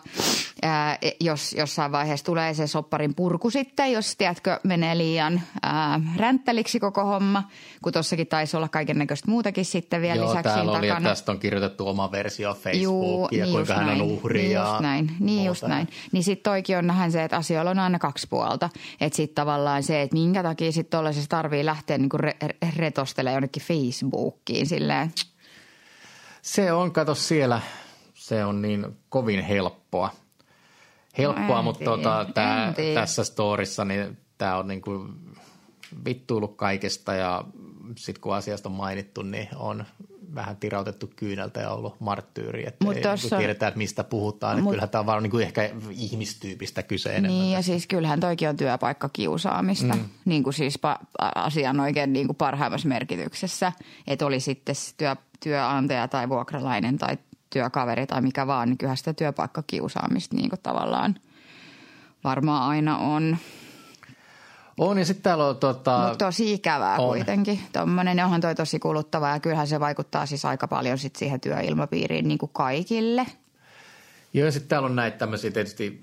ää, jos jossain vaiheessa tulee se sopparin purku sitten, jos tiedätkö, menee liian ää, ränttäliksi koko homma, kun tossakin taisi olla kaiken näköistä muutakin sitten vielä Joo, lisäksi täällä oli, takana. tästä on kirjoitettu oma versio Juu, Facebookiin ja niin kuinka hän on uhri niin ja just näin. Niin muuta. just näin. Niin sitten toikin on nähän se, että asioilla on aina kaksi puolta. Että sitten tavallaan se, että minkä takia sitten tuollaisessa tarvii lähteä niinku re- re- retostelemaan jonnekin Facebookiin silleen. Se on, kato siellä, se on niin kovin helppoa. Helppoa, No mutta tota, tää, tässä storissa niin tämä on niinku vittuillut kaikesta ja sitten kun asiasta on mainittu, niin on vähän tirautettu kyyneltä ja ollut marttyyri, että Mut ei tossa- niinku tiedetään, että mistä puhutaan. Mut, kyllähän tämä on vaan niinku ehkä ihmistyypistä kyse enemmän. Niin ja siis kyllähän toikin on työpaikkakiusaamista. Mm. Niin kuin siis pa- asian oikein niin kuin parhaimmassa merkityksessä. Että oli sitten työ, työnantaja tai vuokralainen tai työkaveri tai mikä vaan, niin kyllähän sitä työpaikkakiusaamista niin kuin tavallaan varmaan aina on. On ja sitten täällä on tota, Mutta tosi ikävää on. kuitenkin. Tommonen, onhan toi tosi kuluttavaa ja kyllähän se vaikuttaa siis aika paljon sit siihen työilmapiiriin niin kuin kaikille. Joo, ja sitten täällä on näitä tämmöisiä tietysti,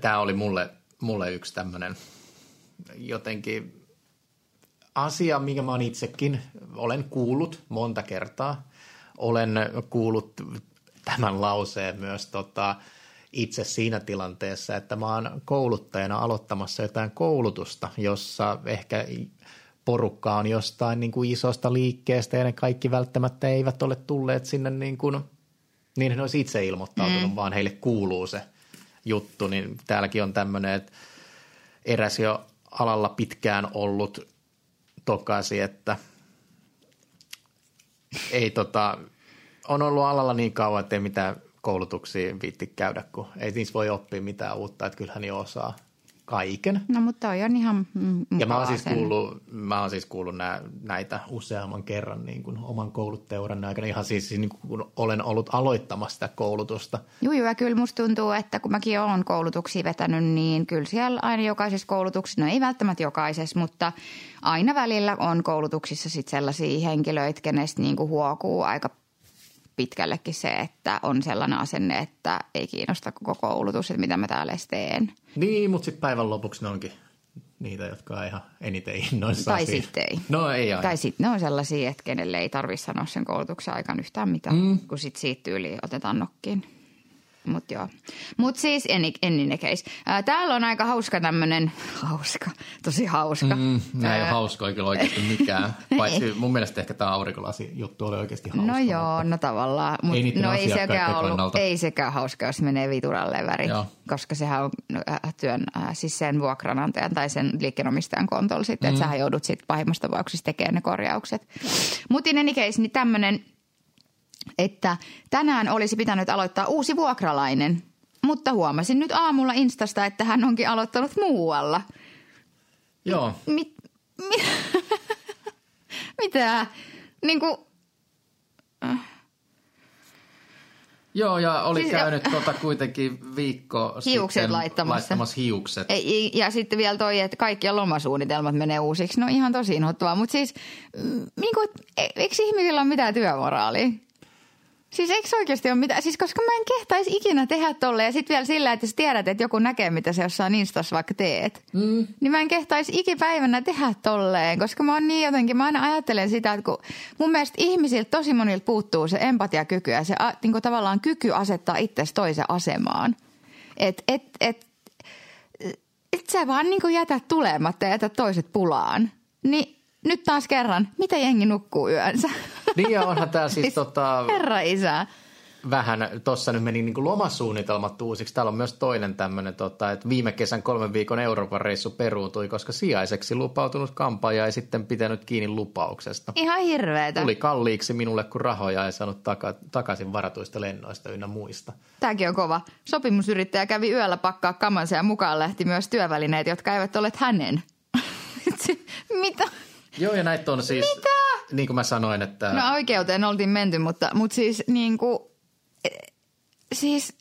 tämä oli mulle, mulle yksi tämmöinen jotenkin asia, minkä mä oon itsekin, olen kuullut monta kertaa. Olen kuullut tämän lauseen myös tota, itse siinä tilanteessa, että mä oon kouluttajana aloittamassa jotain koulutusta, jossa ehkä porukka on jostain niin kuin isosta liikkeestä ja ne kaikki välttämättä eivät ole tulleet sinne niin kuin niin he olisi itse ilmoittautunut, mm. vaan heille kuuluu se juttu. Niin täälläkin on tämmöinen, että eräs jo alalla pitkään ollut tokasi, että ei tota, on ollut alalla niin kauan, että ei mitään koulutuksia viitti käydä, kun ei niissä voi oppia mitään uutta, että kyllähän jo osaa kaiken. No mutta toi on ihan mm, Ja mä oon siis kuullut, mä oon siis kuullut nää, näitä useamman kerran niin kuin oman kouluttajauran aikana. Ihan siis niin kuin, kun olen ollut aloittamassa sitä koulutusta. Joo, joo, ja kyllä musta tuntuu, että kun mäkin olen koulutuksia vetänyt, niin kyllä siellä aina jokaisessa koulutuksessa, no ei välttämättä jokaisessa, mutta aina välillä on koulutuksissa sit sellaisia henkilöitä, kenestä niin kuin huokuu aika pitkällekin se, että on sellainen asenne, että ei kiinnosta koko koulutus, että mitä mä täällä edes teen. Niin, mutta sitten päivän lopuksi ne onkin niitä, jotka on ihan eniten innoissaan. Tai sitten ei. No ei aina. Tai sitten ne on sellaisia, että kenelle ei tarvitse sanoa sen koulutuksen aikana yhtään mitään, mm. kun sitten siitä yli otetaan nokkiin. Mutta joo. Mutta siis en in case. Ää, Täällä on aika hauska tämmöinen, hauska, tosi hauska. Mm, nämä ei ole kyllä oikeasti mikään. (laughs) Paitsi mun mielestä ehkä tämä aurinkolasi juttu oli oikeasti hauska. No joo, no tavallaan. Mut, Ei no ei sekään, ollut, kannalta. ei sekään hauska, jos menee vituralle väri, Joo. koska sehän on äh, työn, äh, siis sen vuokranantajan tai sen liikkeenomistajan kontolla sitten, Mm. että sähän joudut sitten pahimmassa tapauksessa tekemään ne korjaukset. Mutta in any case, niin tämmöinen, että tänään olisi pitänyt aloittaa uusi vuokralainen, mutta huomasin nyt aamulla Instasta, että hän onkin aloittanut muualla. Joo, Mit, mi, (laughs) mitä? Niin kuin, Joo, ja oli siis käynyt jo... tota kuitenkin viikko hiukset sitten laittamassa. laittamassa hiukset. Ei, ja sitten vielä toi, että kaikki lomasuunnitelmat menee uusiksi. No ihan tosi inhottavaa, mutta siis mm, niin kuin, e, eikö ihmisillä ole mitään työmoraalia? Siis eikö oikeasti ole mitään? Siis koska mä en kehtaisi ikinä tehdä tolle ja sitten vielä sillä, että jos tiedät, että joku näkee, mitä se jossain Instassa vaikka teet, mm. niin mä en kehtaisi ikipäivänä tehdä tolleen, koska mä oon niin jotenkin, mä aina ajattelen sitä, että kun mun mielestä ihmisiltä tosi monilta puuttuu se empatiakyky ja se niin kuin tavallaan kyky asettaa itsesi toisen asemaan. Että et, et, et sä vaan niin kuin jätät tulematta ja jätät toiset pulaan. Niin nyt taas kerran, mitä jengi nukkuu yönsä? Niin ja onhan tämä (laughs) siis tota... Herra isä. Vähän, tuossa nyt meni niin kuin lomasuunnitelmat uusiksi. Täällä on myös toinen tämmöinen, tota, että viime kesän kolmen viikon Euroopan reissu peruutui, koska sijaiseksi lupautunut kampaaja ei sitten pitänyt kiinni lupauksesta. Ihan hirveetä. Tuli kalliiksi minulle, kun rahoja ei saanut taka- takaisin varatuista lennoista ynnä muista. Tämäkin on kova. Sopimusyrittäjä kävi yöllä pakkaa kamansa ja mukaan lähti myös työvälineet, jotka eivät ole hänen. (laughs) Mitä? Joo, ja näitä on siis, Mitä? niin kuin mä sanoin, että... No oikeuteen oltiin menty, mutta, mutta siis niin kuin, e, siis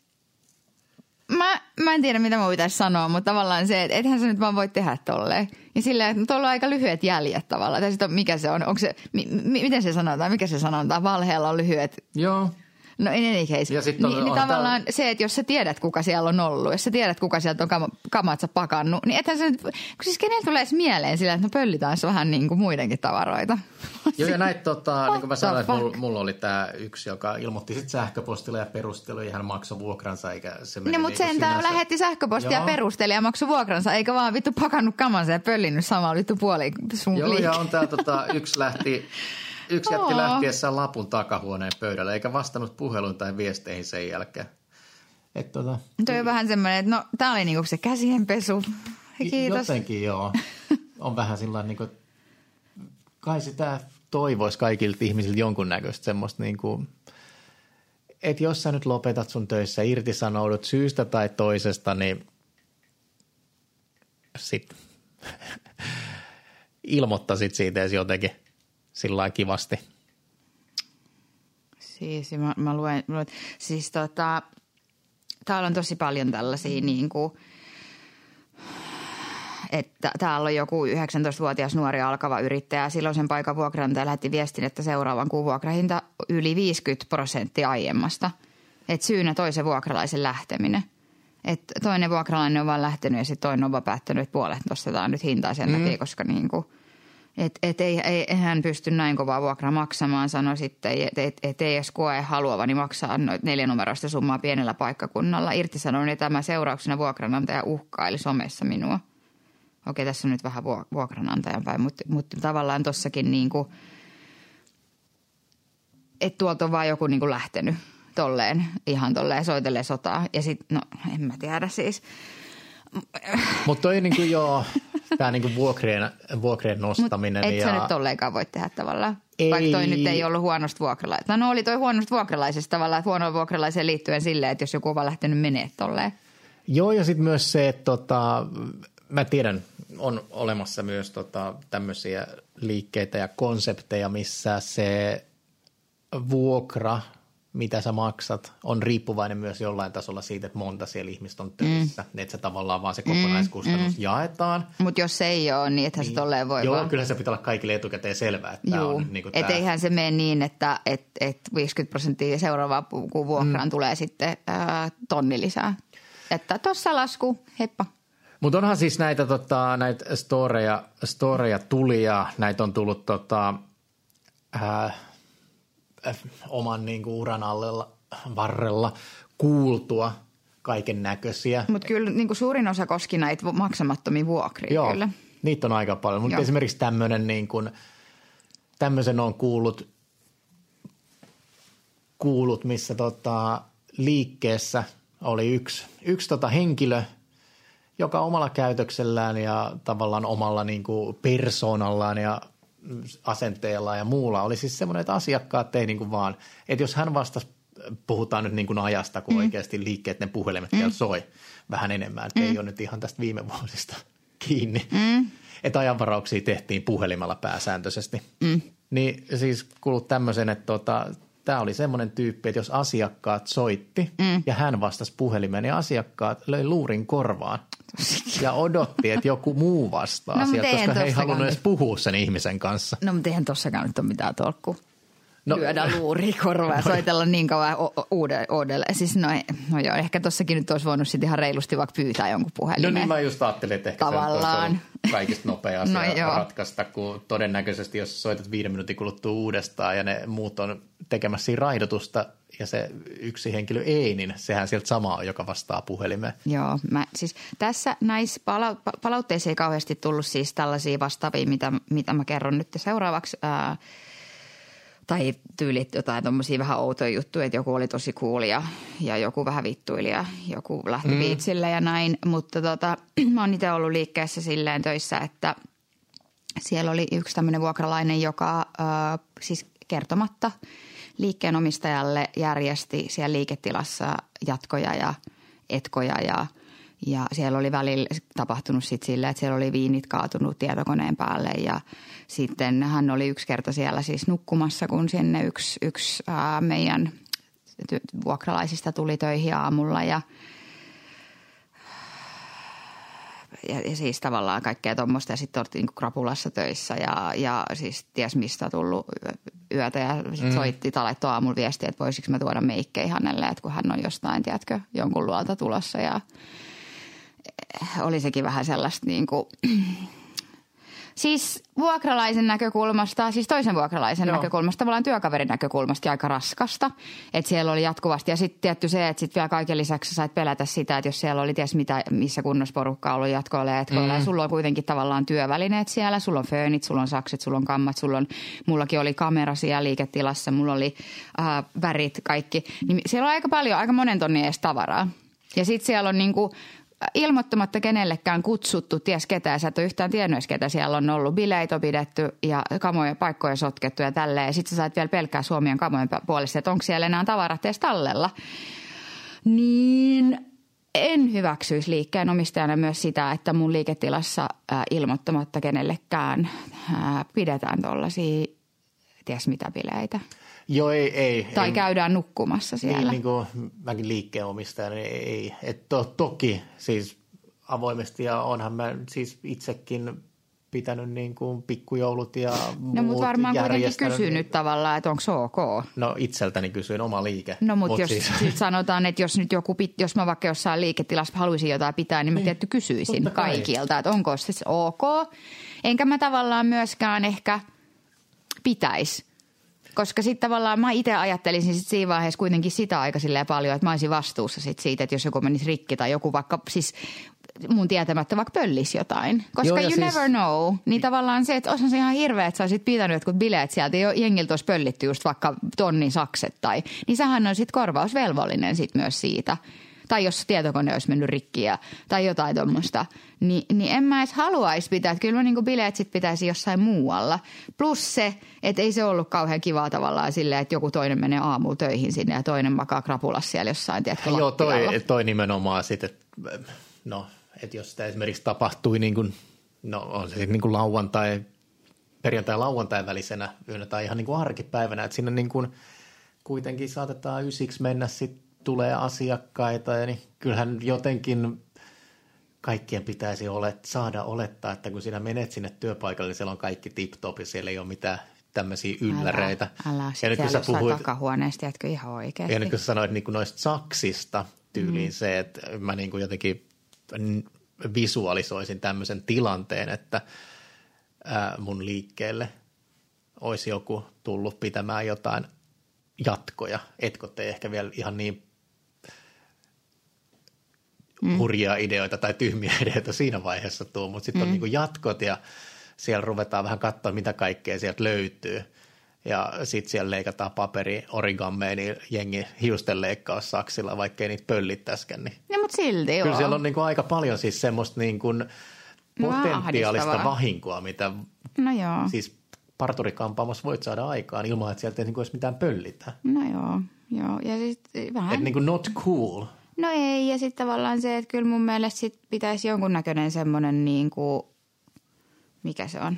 mä, mä en tiedä, mitä mä pitäisi sanoa, mutta tavallaan se, että ethän sä nyt vaan voi tehdä tolleen. Ja sillä, että tuolla on aika lyhyet jäljet tavallaan. Tai sitten mikä se on? Onko se, mi, miten se sanotaan? Mikä se sanotaan? Valheella on lyhyet. Joo. No in any case. Ja sit on, niin, niin tavallaan täällä... se, että jos sä tiedät, kuka siellä on ollut, jos sä tiedät, kuka sieltä on kam- kamatsa pakannut, niin ethän sä nyt, siis kenellä tulee edes mieleen sillä, että no pöllitään vähän niin kuin muidenkin tavaroita. (laughs) Joo ja näitä tota, niin kuin mä sanoin, että mulla, mulla oli tämä yksi, joka ilmoitti sitten sähköpostilla ja perusteli ja hän maksoi vuokransa eikä se meni No mutta niin sen lähetti sähköpostia ja perusteli ja maksoi vuokransa eikä vaan vittu pakannut kamansa ja pöllinyt samaa vittu puoli sun Joo liike. ja on tää tota, yksi lähti (laughs) Yksi jätti lähtiessään lapun takahuoneen pöydälle, eikä vastannut puheluun tai viesteihin sen jälkeen. Et tota, Toi on vähän semmoinen, että no tää oli niinku se käsienpesu. Kiitos. Jotenkin joo. (laughs) On vähän sillä niinku, kai sitä toivoisi kaikilta ihmisiltä jonkunnäköistä semmoista niinku, että jos sä nyt lopetat sun töissä, irtisanoudut syystä tai toisesta, niin sit (laughs) ilmoittaisit siitä edes jotenkin sillä kivasti. Siis mä, mä luen, luen, siis tota, täällä on tosi paljon tällaisia niin kuin, että täällä on joku 19-vuotias nuori alkava yrittäjä. Silloin sen paikan vuokranantaja lähetti viestin, että seuraavan kuun vuokrahinta yli 50 prosenttia aiemmasta. Että syynä toisen vuokralaisen lähteminen. että toinen vuokralainen on vaan lähtenyt ja sitten toinen on vaan päättänyt, että puolet nostetaan nyt hintaa sen mm. takia, koska niin kuin – että et ei, ei, hän pysty näin kovaa vuokraa maksamaan, sanoi sitten, että et, et ei edes koe haluavani maksaa noit neljänumeroista summaa pienellä paikkakunnalla. Irtisanoin ja tämä seurauksena vuokranantaja uhkaili somessa minua. Okei, tässä on nyt vähän vuokranantajan päin, mutta, mutta tavallaan tossakin niin kuin, että tuolta on vaan joku niin kuin lähtenyt tolleen, ihan tolleen soitelee sotaa. Ja sitten, no en mä tiedä siis. Mutta toi niin kuin joo, tämä niinku vuokrien, vuokrien nostaminen. Mut et ja... sä nyt tolleenkaan voi tehdä tavallaan. Ei. Vaikka toi nyt ei ollut huonosta vuokralaisesta. No oli toi huonosta vuokralaisesta tavallaan, että huonoa vuokralaiseen liittyen silleen, että jos joku on vaan lähtenyt menee tolleen. Joo ja sitten myös se, että tota, mä tiedän, on olemassa myös tota, tämmöisiä liikkeitä ja konsepteja, missä se vuokra – mitä sä maksat, on riippuvainen myös jollain tasolla siitä, että monta siellä ihmistä on töissä. Mm. Että se tavallaan vaan se kokonaiskustannus mm. jaetaan. Mutta jos se ei ole, niin ethän niin, se tolleen voi Joo, vaan. kyllä se pitää olla kaikille etukäteen selvää. Että Juu. on, niin et eihän se mene niin, että et, et 50 prosenttia seuraavaa vuokraan mm. tulee sitten ää, tonni lisää. Että tossa lasku, heippa. Mutta onhan siis näitä, tota, näitä storeja, storeja tuli ja näitä on tullut tota, Äh, oman niin kuin uran allella, varrella kuultua kaiken näköisiä. Mutta kyllä niin kuin suurin osa koski näitä maksamattomia vuokria Joo, kyllä. niitä on aika paljon. Mutta esimerkiksi tämmöinen niin kuin, tämmöisen on kuullut, kuullut missä tota, liikkeessä oli yksi, yksi tota henkilö, joka omalla käytöksellään ja tavallaan omalla niin kuin persoonallaan ja asenteella ja muulla oli siis semmoinen, että asiakkaat ei niin kuin vaan, että jos hän vastasi, puhutaan nyt niin kuin ajasta, kun mm. oikeasti liikkeet, ne puhelimet mm. soi vähän enemmän, että mm. ei ole nyt ihan tästä viime vuosista (laughs) kiinni. Mm. Että ajanvarauksia tehtiin puhelimella pääsääntöisesti. Mm. Niin siis kuulut tämmöisen, että tota, tämä oli semmoinen tyyppi, että jos asiakkaat soitti mm. ja hän vastasi puhelimeen, niin asiakkaat löi luurin korvaan ja odotti, että joku muu vastaa no, sieltä, koska he ei halunnut edes puhua sen ihmisen kanssa. No mutta eihän tossakaan nyt ole mitään tolkkua no, lyödä luuri korvaa ja no, soitella niin kauan uudelleen. Siis no, no joo, ehkä tossakin nyt olisi voinut sitten ihan reilusti vaikka pyytää jonkun puhelimeen. No niin mä just ajattelin, että ehkä Tavallaan. se on kaikista nopea (laughs) asia no, ratkaista, kun todennäköisesti jos soitat viiden minuutin kuluttua uudestaan ja ne muut on tekemässä siinä raidotusta ja se yksi henkilö ei, niin sehän sieltä sama on, joka vastaa puhelimeen. Joo, mä, siis tässä näissä pala- palautteissa ei kauheasti tullut siis tällaisia vastaavia, mitä, mitä mä kerron nyt seuraavaksi. Ää, tai tyylit jotain tuommoisia vähän outoja juttuja, että joku oli tosi cool ja, ja joku vähän vittuili ja joku lähti mm. biitsille ja näin. Mutta tota, (clears throat) mä oon itse ollut liikkeessä silleen töissä, että siellä oli yksi tämmöinen vuokralainen, joka äh, siis kertomatta liikkeen omistajalle järjesti siellä liiketilassa jatkoja ja etkoja ja – ja siellä oli välillä tapahtunut sitten silleen, että siellä oli viinit kaatunut tietokoneen päälle ja sitten hän oli yksi kerta siellä siis nukkumassa, kun sinne yksi, yksi ää, meidän vuokralaisista tuli töihin aamulla ja ja, ja siis tavallaan kaikkea tuommoista. Ja sitten oltiin niin krapulassa töissä ja, ja siis ties mistä tullut yötä. Ja sit mm. soitti tai laittoi aamulla viestiä, että voisiko mä tuoda meikkei hänelle, että kun hän on jostain, tiedätkö, jonkun luolta tulossa. Ja oli sekin vähän sellaista niin kuin, (clears throat) Siis vuokralaisen näkökulmasta, siis toisen vuokralaisen Joo. näkökulmasta, tavallaan työkaverin näkökulmasta aika raskasta. Että siellä oli jatkuvasti ja sitten tietty se, että sitten vielä kaiken lisäksi sait pelätä sitä, että jos siellä oli ties mitä, missä kunnossa porukka ollut jatkoilla ja jatkoilla. Mm. Ja sulla on kuitenkin tavallaan työvälineet siellä, sulla on föönit, sulla on sakset, sulla on kammat, sulla on, mullakin oli kamera siellä liiketilassa, mulla oli äh, värit, kaikki. Niin siellä on aika paljon, aika monen tonnin edes tavaraa. Ja sitten siellä on niinku ilmoittamatta kenellekään kutsuttu, ties ketä, sä et ole yhtään tiennyt edes ketä siellä on ollut. Bileitä on pidetty ja kamoja paikkoja sotkettu ja tälleen. Ja sit sä sait vielä pelkää Suomien kamojen puolesta, että onko siellä enää tavarat edes tallella. Niin en hyväksyisi liikkeen omistajana myös sitä, että mun liiketilassa ilmoittamatta kenellekään ää, pidetään tuollaisia ties mitä bileitä. Joo, ei. ei tai ei, käydään nukkumassa siellä. Niin, niin kuin mäkin liikkeenomistaja, niin ei. Et to, toki siis avoimesti ja onhan mä siis itsekin pitänyt niin kuin pikkujoulut ja No mutta varmaan kuitenkin kysynyt tavallaan, että onko se ok. No itseltäni kysyin oma liike. No mutta mut jos siis... sit sanotaan, että jos nyt joku, jos mä vaikka jossain liiketilassa haluaisin jotain pitää, niin mä niin. tietty kysyisin kaikilta, että onko se ok. Enkä mä tavallaan myöskään ehkä pitäisi koska sitten tavallaan mä itse ajattelisin sit siinä vaiheessa kuitenkin sitä aika paljon, että mä olisin vastuussa sit siitä, että jos joku menisi rikki tai joku vaikka siis mun tietämättä vaikka pöllisi jotain. Koska Joo, you siis... never know. Niin tavallaan se, että olisi se ihan hirveä, että sä olisit pitänyt jotkut bileet sieltä jo jengiltä olisi pöllitty just vaikka tonnin sakset tai, niin sähän on sitten korvausvelvollinen sit myös siitä – tai jos tietokone olisi mennyt rikkiä tai jotain tuommoista, niin, niin en mä edes haluaisi pitää. Että kyllä mä niin bileet sit pitäisi jossain muualla. Plus se, että ei se ollut kauhean kivaa tavallaan silleen, että joku toinen menee aamulla töihin sinne ja toinen makaa krapulassa siellä jossain, tiedätkö, Joo, toi, toi nimenomaan sitten, että no, että jos sitä esimerkiksi tapahtui niin kuin, no on se niin kuin lauantai, perjantai lauantai välisenä yönä tai ihan niin kuin arkipäivänä, että sinne niin kuin kuitenkin saatetaan ysiksi mennä sitten tulee asiakkaita, ja niin kyllähän jotenkin kaikkien pitäisi ole, saada olettaa, että kun sinä menet sinne työpaikalle, niin siellä on kaikki tip-top ja siellä ei ole mitään tämmöisiä ylläreitä. Älä, älä ja nyt kun sä puhuit, takahuoneesta, tiedätkö ihan oikeasti. Ja nyt kun sä sanoit niin kuin noista saksista tyyliin mm. se, että mä niin kuin jotenkin visualisoisin tämmöisen tilanteen, että ää, mun liikkeelle olisi joku tullut pitämään jotain jatkoja. Etkö te ehkä vielä ihan niin mm. hurjia ideoita tai tyhmiä (laughs) ideoita siinä vaiheessa tuu, mutta sitten mm. on niin jatkot ja siellä ruvetaan vähän katsoa, mitä kaikkea sieltä löytyy. Ja sitten siellä leikataan paperi origammeen, niin jengi hiusten leikkaus saksilla, vaikkei niitä pöllittäskään. Niin no, mutta silti Kyllä joo. siellä on niin kuin aika paljon siis semmoista niin kuin potentiaalista vahinkoa, mitä no joo. siis parturikampaamassa voit saada aikaan ilman, että sieltä ei niin kuin mitään pöllitä. No joo, joo. Ja sit vähän... Että niin kuin not cool. No ei, ja sitten tavallaan se, että kyllä mun mielestä sit pitäisi jonkunnäköinen semmoinen niin kuin, mikä se on,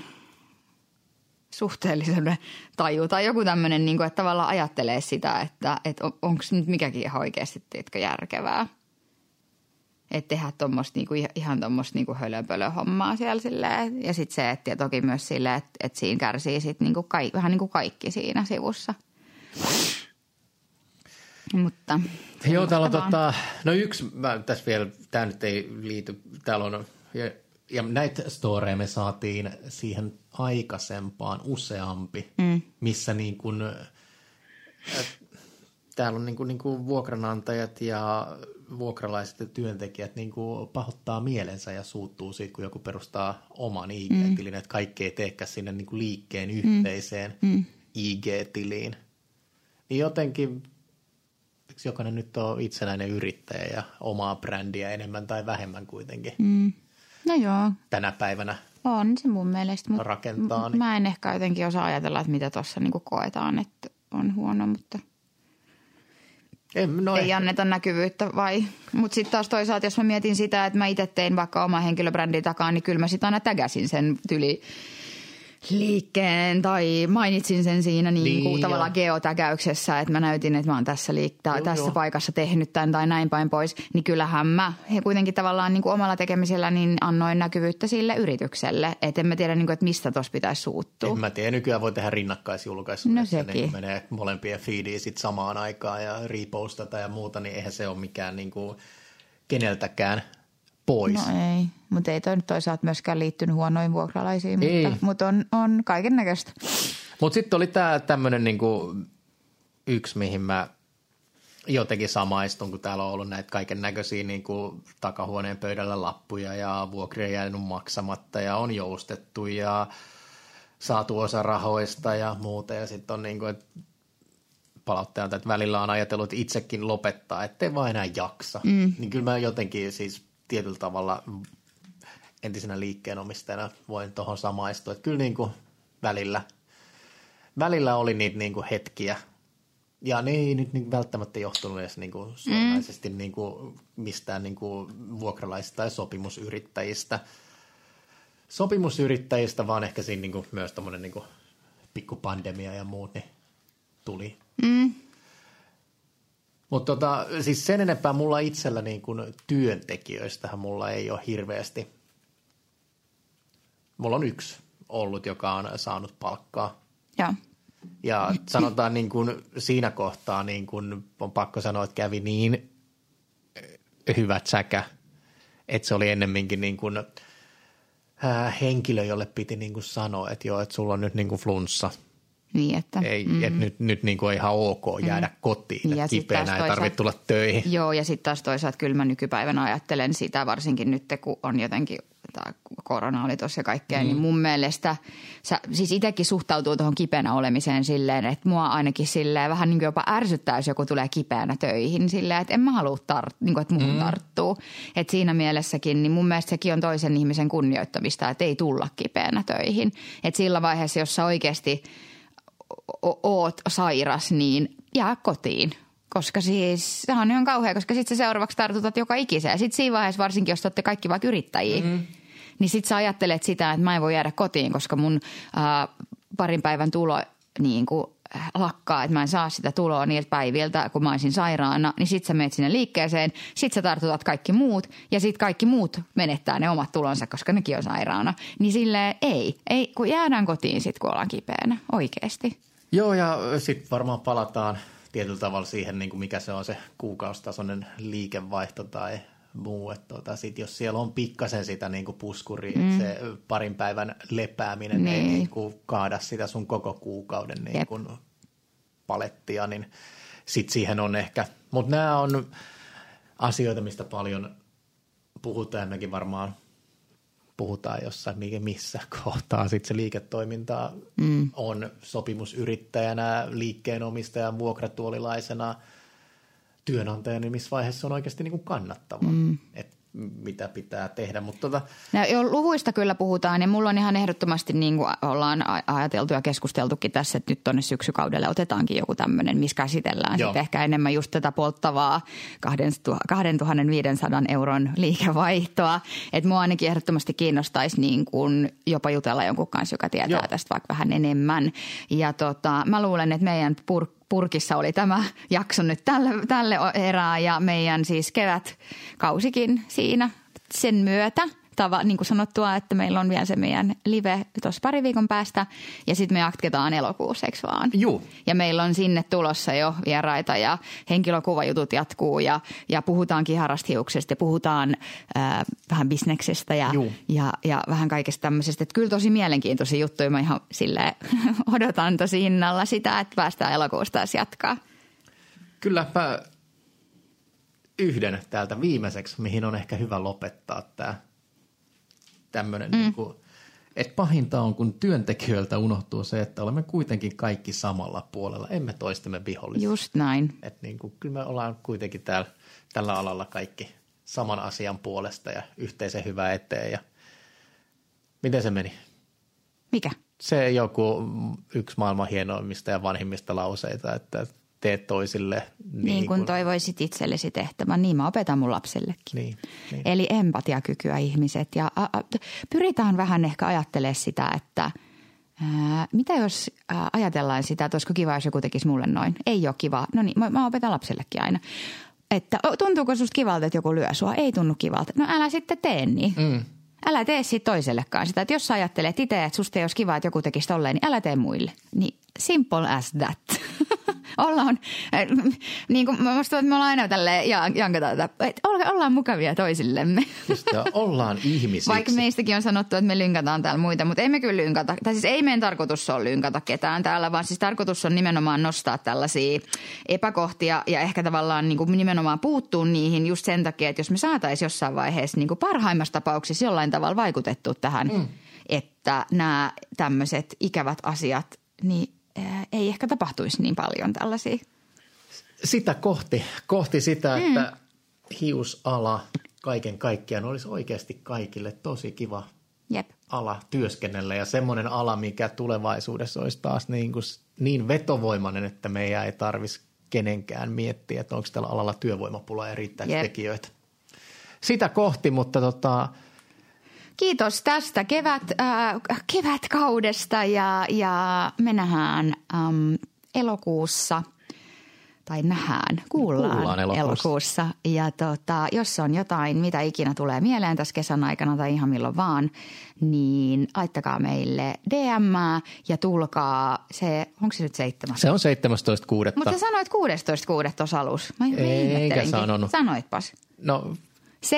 suhteellisuuden taju tai joku tämmöinen, niin kuin, että tavallaan ajattelee sitä, että, että onko nyt mikäkin ihan oikeasti teetkö, järkevää. Että tehdä tuommoista niinku, ihan tuommoista niinku hölöpölö-hommaa siellä silleen. Ja sitten se, että toki myös silleen, että, että siinä kärsii sit niinku kai, vähän niin kuin kaikki siinä sivussa. Mutta Joo, täällä on tota, no yksi, mä tässä vielä, tämä nyt ei liity, täällä on, ja, ja näitä storeja me saatiin siihen aikaisempaan useampi, mm. missä niin kuin, äh, täällä on niin kuin, niin kuin vuokranantajat ja vuokralaiset ja työntekijät niin kuin pahoittaa mielensä ja suuttuu siitä, kun joku perustaa oman IG-tilin, mm. että kaikki ei teekään sinne niin kuin liikkeen mm. yhteiseen mm. IG-tiliin. Niin jotenkin jokainen nyt on itsenäinen yrittäjä ja omaa brändiä enemmän tai vähemmän kuitenkin. Mm. No joo. Tänä päivänä on se mun mielestä. Mut rakentaa. Niin. Mä en ehkä jotenkin osaa ajatella, että mitä tuossa niinku koetaan, että on huono, mutta en, no ei eh. anneta näkyvyyttä vai. Mutta sitten taas toisaalta, jos mä mietin sitä, että mä itse tein vaikka oma henkilöbrändin takaa, niin kyllä mä sitten aina tägäsin sen tyli liikkeen tai mainitsin sen siinä niin niin, kuin tavallaan geotäkäyksessä, että mä näytin, että mä oon tässä, liik- joo, tässä joo. paikassa tehnyt tämän tai näin päin pois, niin kyllähän mä he kuitenkin tavallaan niin kuin omalla tekemisellä niin annoin näkyvyyttä sille yritykselle, että en mä tiedä, niin kuin, että mistä tuossa pitäisi suuttua. En mä tiedä, nykyään voi tehdä rinnakkaisjulkaisu, no sekin. Niin menee molempien feediin sit samaan aikaan ja repostata ja muuta, niin eihän se ole mikään niin kuin keneltäkään pois. No ei, mutta ei toi nyt toisaalta myöskään liittynyt huonoihin vuokralaisiin, ei. mutta, mutta on, on kaiken näköistä. Mutta sitten oli tämä tämmöinen niinku yksi, mihin mä jotenkin samaistun, kun täällä on ollut näitä kaiken näköisiä niin takahuoneen pöydällä lappuja ja vuokria jäänyt maksamatta ja on joustettu ja saatu osa rahoista ja muuta. Ja sitten on niin kuin, että palautteelta, että välillä on ajatellut että itsekin lopettaa, ettei vaan enää jaksa. Mm. Niin kyllä mä jotenkin siis tietyllä tavalla entisenä liikkeenomistajana voin tuohon samaistua. Että kyllä niin kuin välillä, välillä oli niitä niin kuin hetkiä, ja ne ei nyt niin välttämättä johtunut edes niin kuin suoranaisesti mm. niin kuin mistään niin kuin vuokralaisista tai sopimusyrittäjistä. Sopimusyrittäjistä, vaan ehkä siinä niin kuin myös tämmöinen niin pikku pandemia ja muut niin tuli. Mm. Mutta tota, siis sen enempää mulla itsellä niin kuin työntekijöistähän mulla ei ole hirveästi. Mulla on yksi ollut, joka on saanut palkkaa. Ja, ja sanotaan niin kuin siinä kohtaa niin kuin on pakko sanoa, että kävi niin hyvät säkä, että se oli ennemminkin niin kuin, äh, henkilö, jolle piti niin kuin sanoa, että joo, että sulla on nyt niin kuin flunssa – niin, että, ei, mm. et nyt, nyt niin kuin ihan ok jäädä mm. kotiin, ja kipeänä ei tarvitse tulla töihin. Joo, ja sitten taas toisaalta kyllä mä nykypäivänä ajattelen sitä, varsinkin nyt kun on jotenkin tämä korona oli tuossa kaikkea, niin mm. niin mun mielestä, sä, siis itsekin suhtautuu tuohon kipeänä olemiseen silleen, että mua ainakin silleen vähän niin kuin jopa ärsyttää, jos joku tulee kipeänä töihin silleen, että en mä halua, tar- niin kuin, että muuhun mm. tarttuu. Että siinä mielessäkin, niin mun mielestä sekin on toisen ihmisen kunnioittamista, että ei tulla kipeänä töihin. Että sillä vaiheessa, jossa oikeasti – oot sairas, niin jää kotiin. Koska siis se on ihan kauhea, koska sitten seuraavaksi tartutat joka ikiseen. Sitten siinä vaiheessa, varsinkin jos olette kaikki vaikka yrittäjiä, mm. niin sitten sä ajattelet sitä, että mä en voi jäädä kotiin, koska mun äh, parin päivän tulo niin kuin lakkaa, että mä en saa sitä tuloa niiltä päiviltä, kun mä olisin sairaana, niin sit sä menet sinne liikkeeseen, sit sä tartutat kaikki muut ja sit kaikki muut menettää ne omat tulonsa, koska nekin on sairaana. Niin sille ei, ei, kun jäädään kotiin sit, kun ollaan kipeänä, oikeasti. Joo, ja sitten varmaan palataan tietyllä tavalla siihen, niin kuin mikä se on se kuukaustasoinen liikevaihto tai muu. Että tuota, sit jos siellä on pikkasen sitä niin kuin puskuria, mm. se parin päivän lepääminen niin. ei niin kuin kaada sitä sun koko kuukauden niin kuin palettia, niin sitten siihen on ehkä. Mutta nämä on asioita, mistä paljon puhutaan ja mekin varmaan puhutaan jossain missä (laughs) kohtaa sitten se liiketoiminta mm. on sopimusyrittäjänä, liikkeenomistajan, vuokratuolilaisena, työnantajana, niin missä vaiheessa on oikeasti niin kuin kannattava. Mm. Et mitä pitää tehdä. Mutta tota... no, jo, luvuista kyllä puhutaan ja mulla on ihan ehdottomasti niin kuin ollaan ajateltu ja keskusteltukin tässä, että nyt tuonne syksykaudelle otetaankin joku tämmöinen, missä käsitellään sitten ehkä enemmän just tätä polttavaa 2500 euron liikevaihtoa. Että mua ainakin ehdottomasti kiinnostaisi niin kuin jopa jutella jonkun kanssa, joka tietää Joo. tästä vaikka vähän enemmän. Ja tota, mä luulen, että meidän pur- purkissa oli tämä jakso nyt tälle, tälle erää ja meidän siis kevätkausikin siinä sen myötä – tava, niin kuin sanottua, että meillä on vielä se meidän live tuossa pari viikon päästä ja sitten me jatketaan elokuussa, eikö vaan? Juu. Ja meillä on sinne tulossa jo vieraita ja henkilökuvajutut jatkuu ja, ja puhutaankin harrastiuksesta ja puhutaan äh, vähän bisneksestä ja, ja, ja vähän kaikesta tämmöisestä. Että kyllä tosi mielenkiintoisia juttuja. Mä ihan sille (laughs) odotan tosi innalla sitä, että päästään elokuusta taas jatkaa. Kyllä, mä yhden täältä viimeiseksi, mihin on ehkä hyvä lopettaa tämä tämmöinen, mm. niin kuin, että pahinta on, kun työntekijöiltä unohtuu se, että olemme kuitenkin kaikki samalla puolella, emme toistemme vihollisia. Just näin. Että niin kuin, kyllä me ollaan kuitenkin täällä, tällä alalla kaikki saman asian puolesta ja yhteisen hyvää eteen. Ja miten se meni? Mikä? Se joku yksi maailman hienoimmista ja vanhimmista lauseita, että teet toisille. Niin, niin kuin toivoisit itsellesi tehtävän, niin mä opetan mun lapsellekin. Niin, niin. Eli empatiakykyä ihmiset ja a, a, pyritään vähän ehkä ajattelemaan sitä, että mitä jos ajatellaan sitä, että olisiko kiva, jos joku tekisi mulle noin. Ei ole kiva. No niin, mä, mä opetan lapsellekin aina. Että tuntuuko susta kivalta, että joku lyö sua? Ei tunnu kivalta. No älä sitten tee niin. Mm. Älä tee sitten toisellekaan sitä. Että jos sä ajattelet itse, että susta ei olisi kiva, että joku tekisi tolleen, niin älä tee muille. Niin simple as that. (laughs) ollaan, äh, niin kuin musta että me ollaan aina tälleen jankataan, että ollaan mukavia toisillemme. Just, ollaan ihmisiä. Vaikka meistäkin on sanottu, että me lynkataan täällä muita, mutta ei me kyllä lynkata. Tai siis ei meidän tarkoitus ole lynkata ketään täällä, vaan siis tarkoitus on nimenomaan nostaa tällaisia epäkohtia ja ehkä tavallaan niin kuin nimenomaan puuttua niihin just sen takia, että jos me saataisiin jossain vaiheessa niin kuin parhaimmassa tapauksessa jollain tavalla vaikutettu tähän, mm. että nämä tämmöiset ikävät asiat, niin ei ehkä tapahtuisi niin paljon tällaisia. Sitä kohti, kohti sitä, mm. että hiusala kaiken kaikkiaan olisi oikeasti kaikille tosi kiva Jep. ala työskennellä ja semmoinen ala, mikä tulevaisuudessa olisi taas niin, kuin, niin vetovoimainen, että meidän ei tarvitsisi kenenkään miettiä, että onko tällä alalla työvoimapula ja riittää tekijöitä. Sitä kohti, mutta tota, Kiitos tästä kevät, äh, kevätkaudesta ja, ja me nähdään ähm, elokuussa tai nähdään, kuullaan, kuullaan elokuussa. elokuussa. Ja tota, jos on jotain, mitä ikinä tulee mieleen tässä kesän aikana tai ihan milloin vaan, niin laittakaa meille DM ja tulkaa, se, onko se nyt 7? Se on 17.6. Mutta sanoit 16.6. tuossa alussa. Mä Eikä sanonut. Sanoitpas. No 17.6.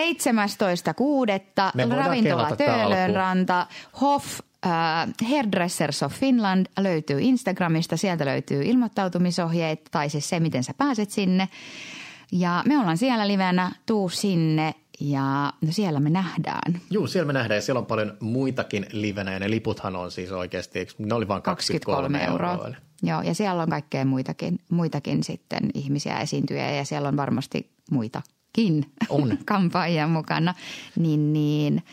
ravintola Töölönranta, Hoff Uh, Hairdressers of Finland löytyy Instagramista, sieltä löytyy ilmoittautumisohjeet tai siis se, miten sä pääset sinne. Ja me ollaan siellä livenä, tuu sinne ja no siellä me nähdään. Joo, siellä me nähdään ja siellä on paljon muitakin livenä ja ne liputhan on siis oikeasti, ne oli vain 23, 23 euroa. euroa. Joo, ja siellä on kaikkea muitakin, muitakin sitten ihmisiä esiintyjä ja siellä on varmasti muita muitakin on. (laughs) kampaajia mukana, niin, niin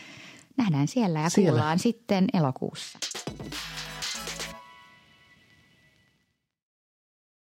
nähdään siellä ja siellä. kuullaan sitten elokuussa.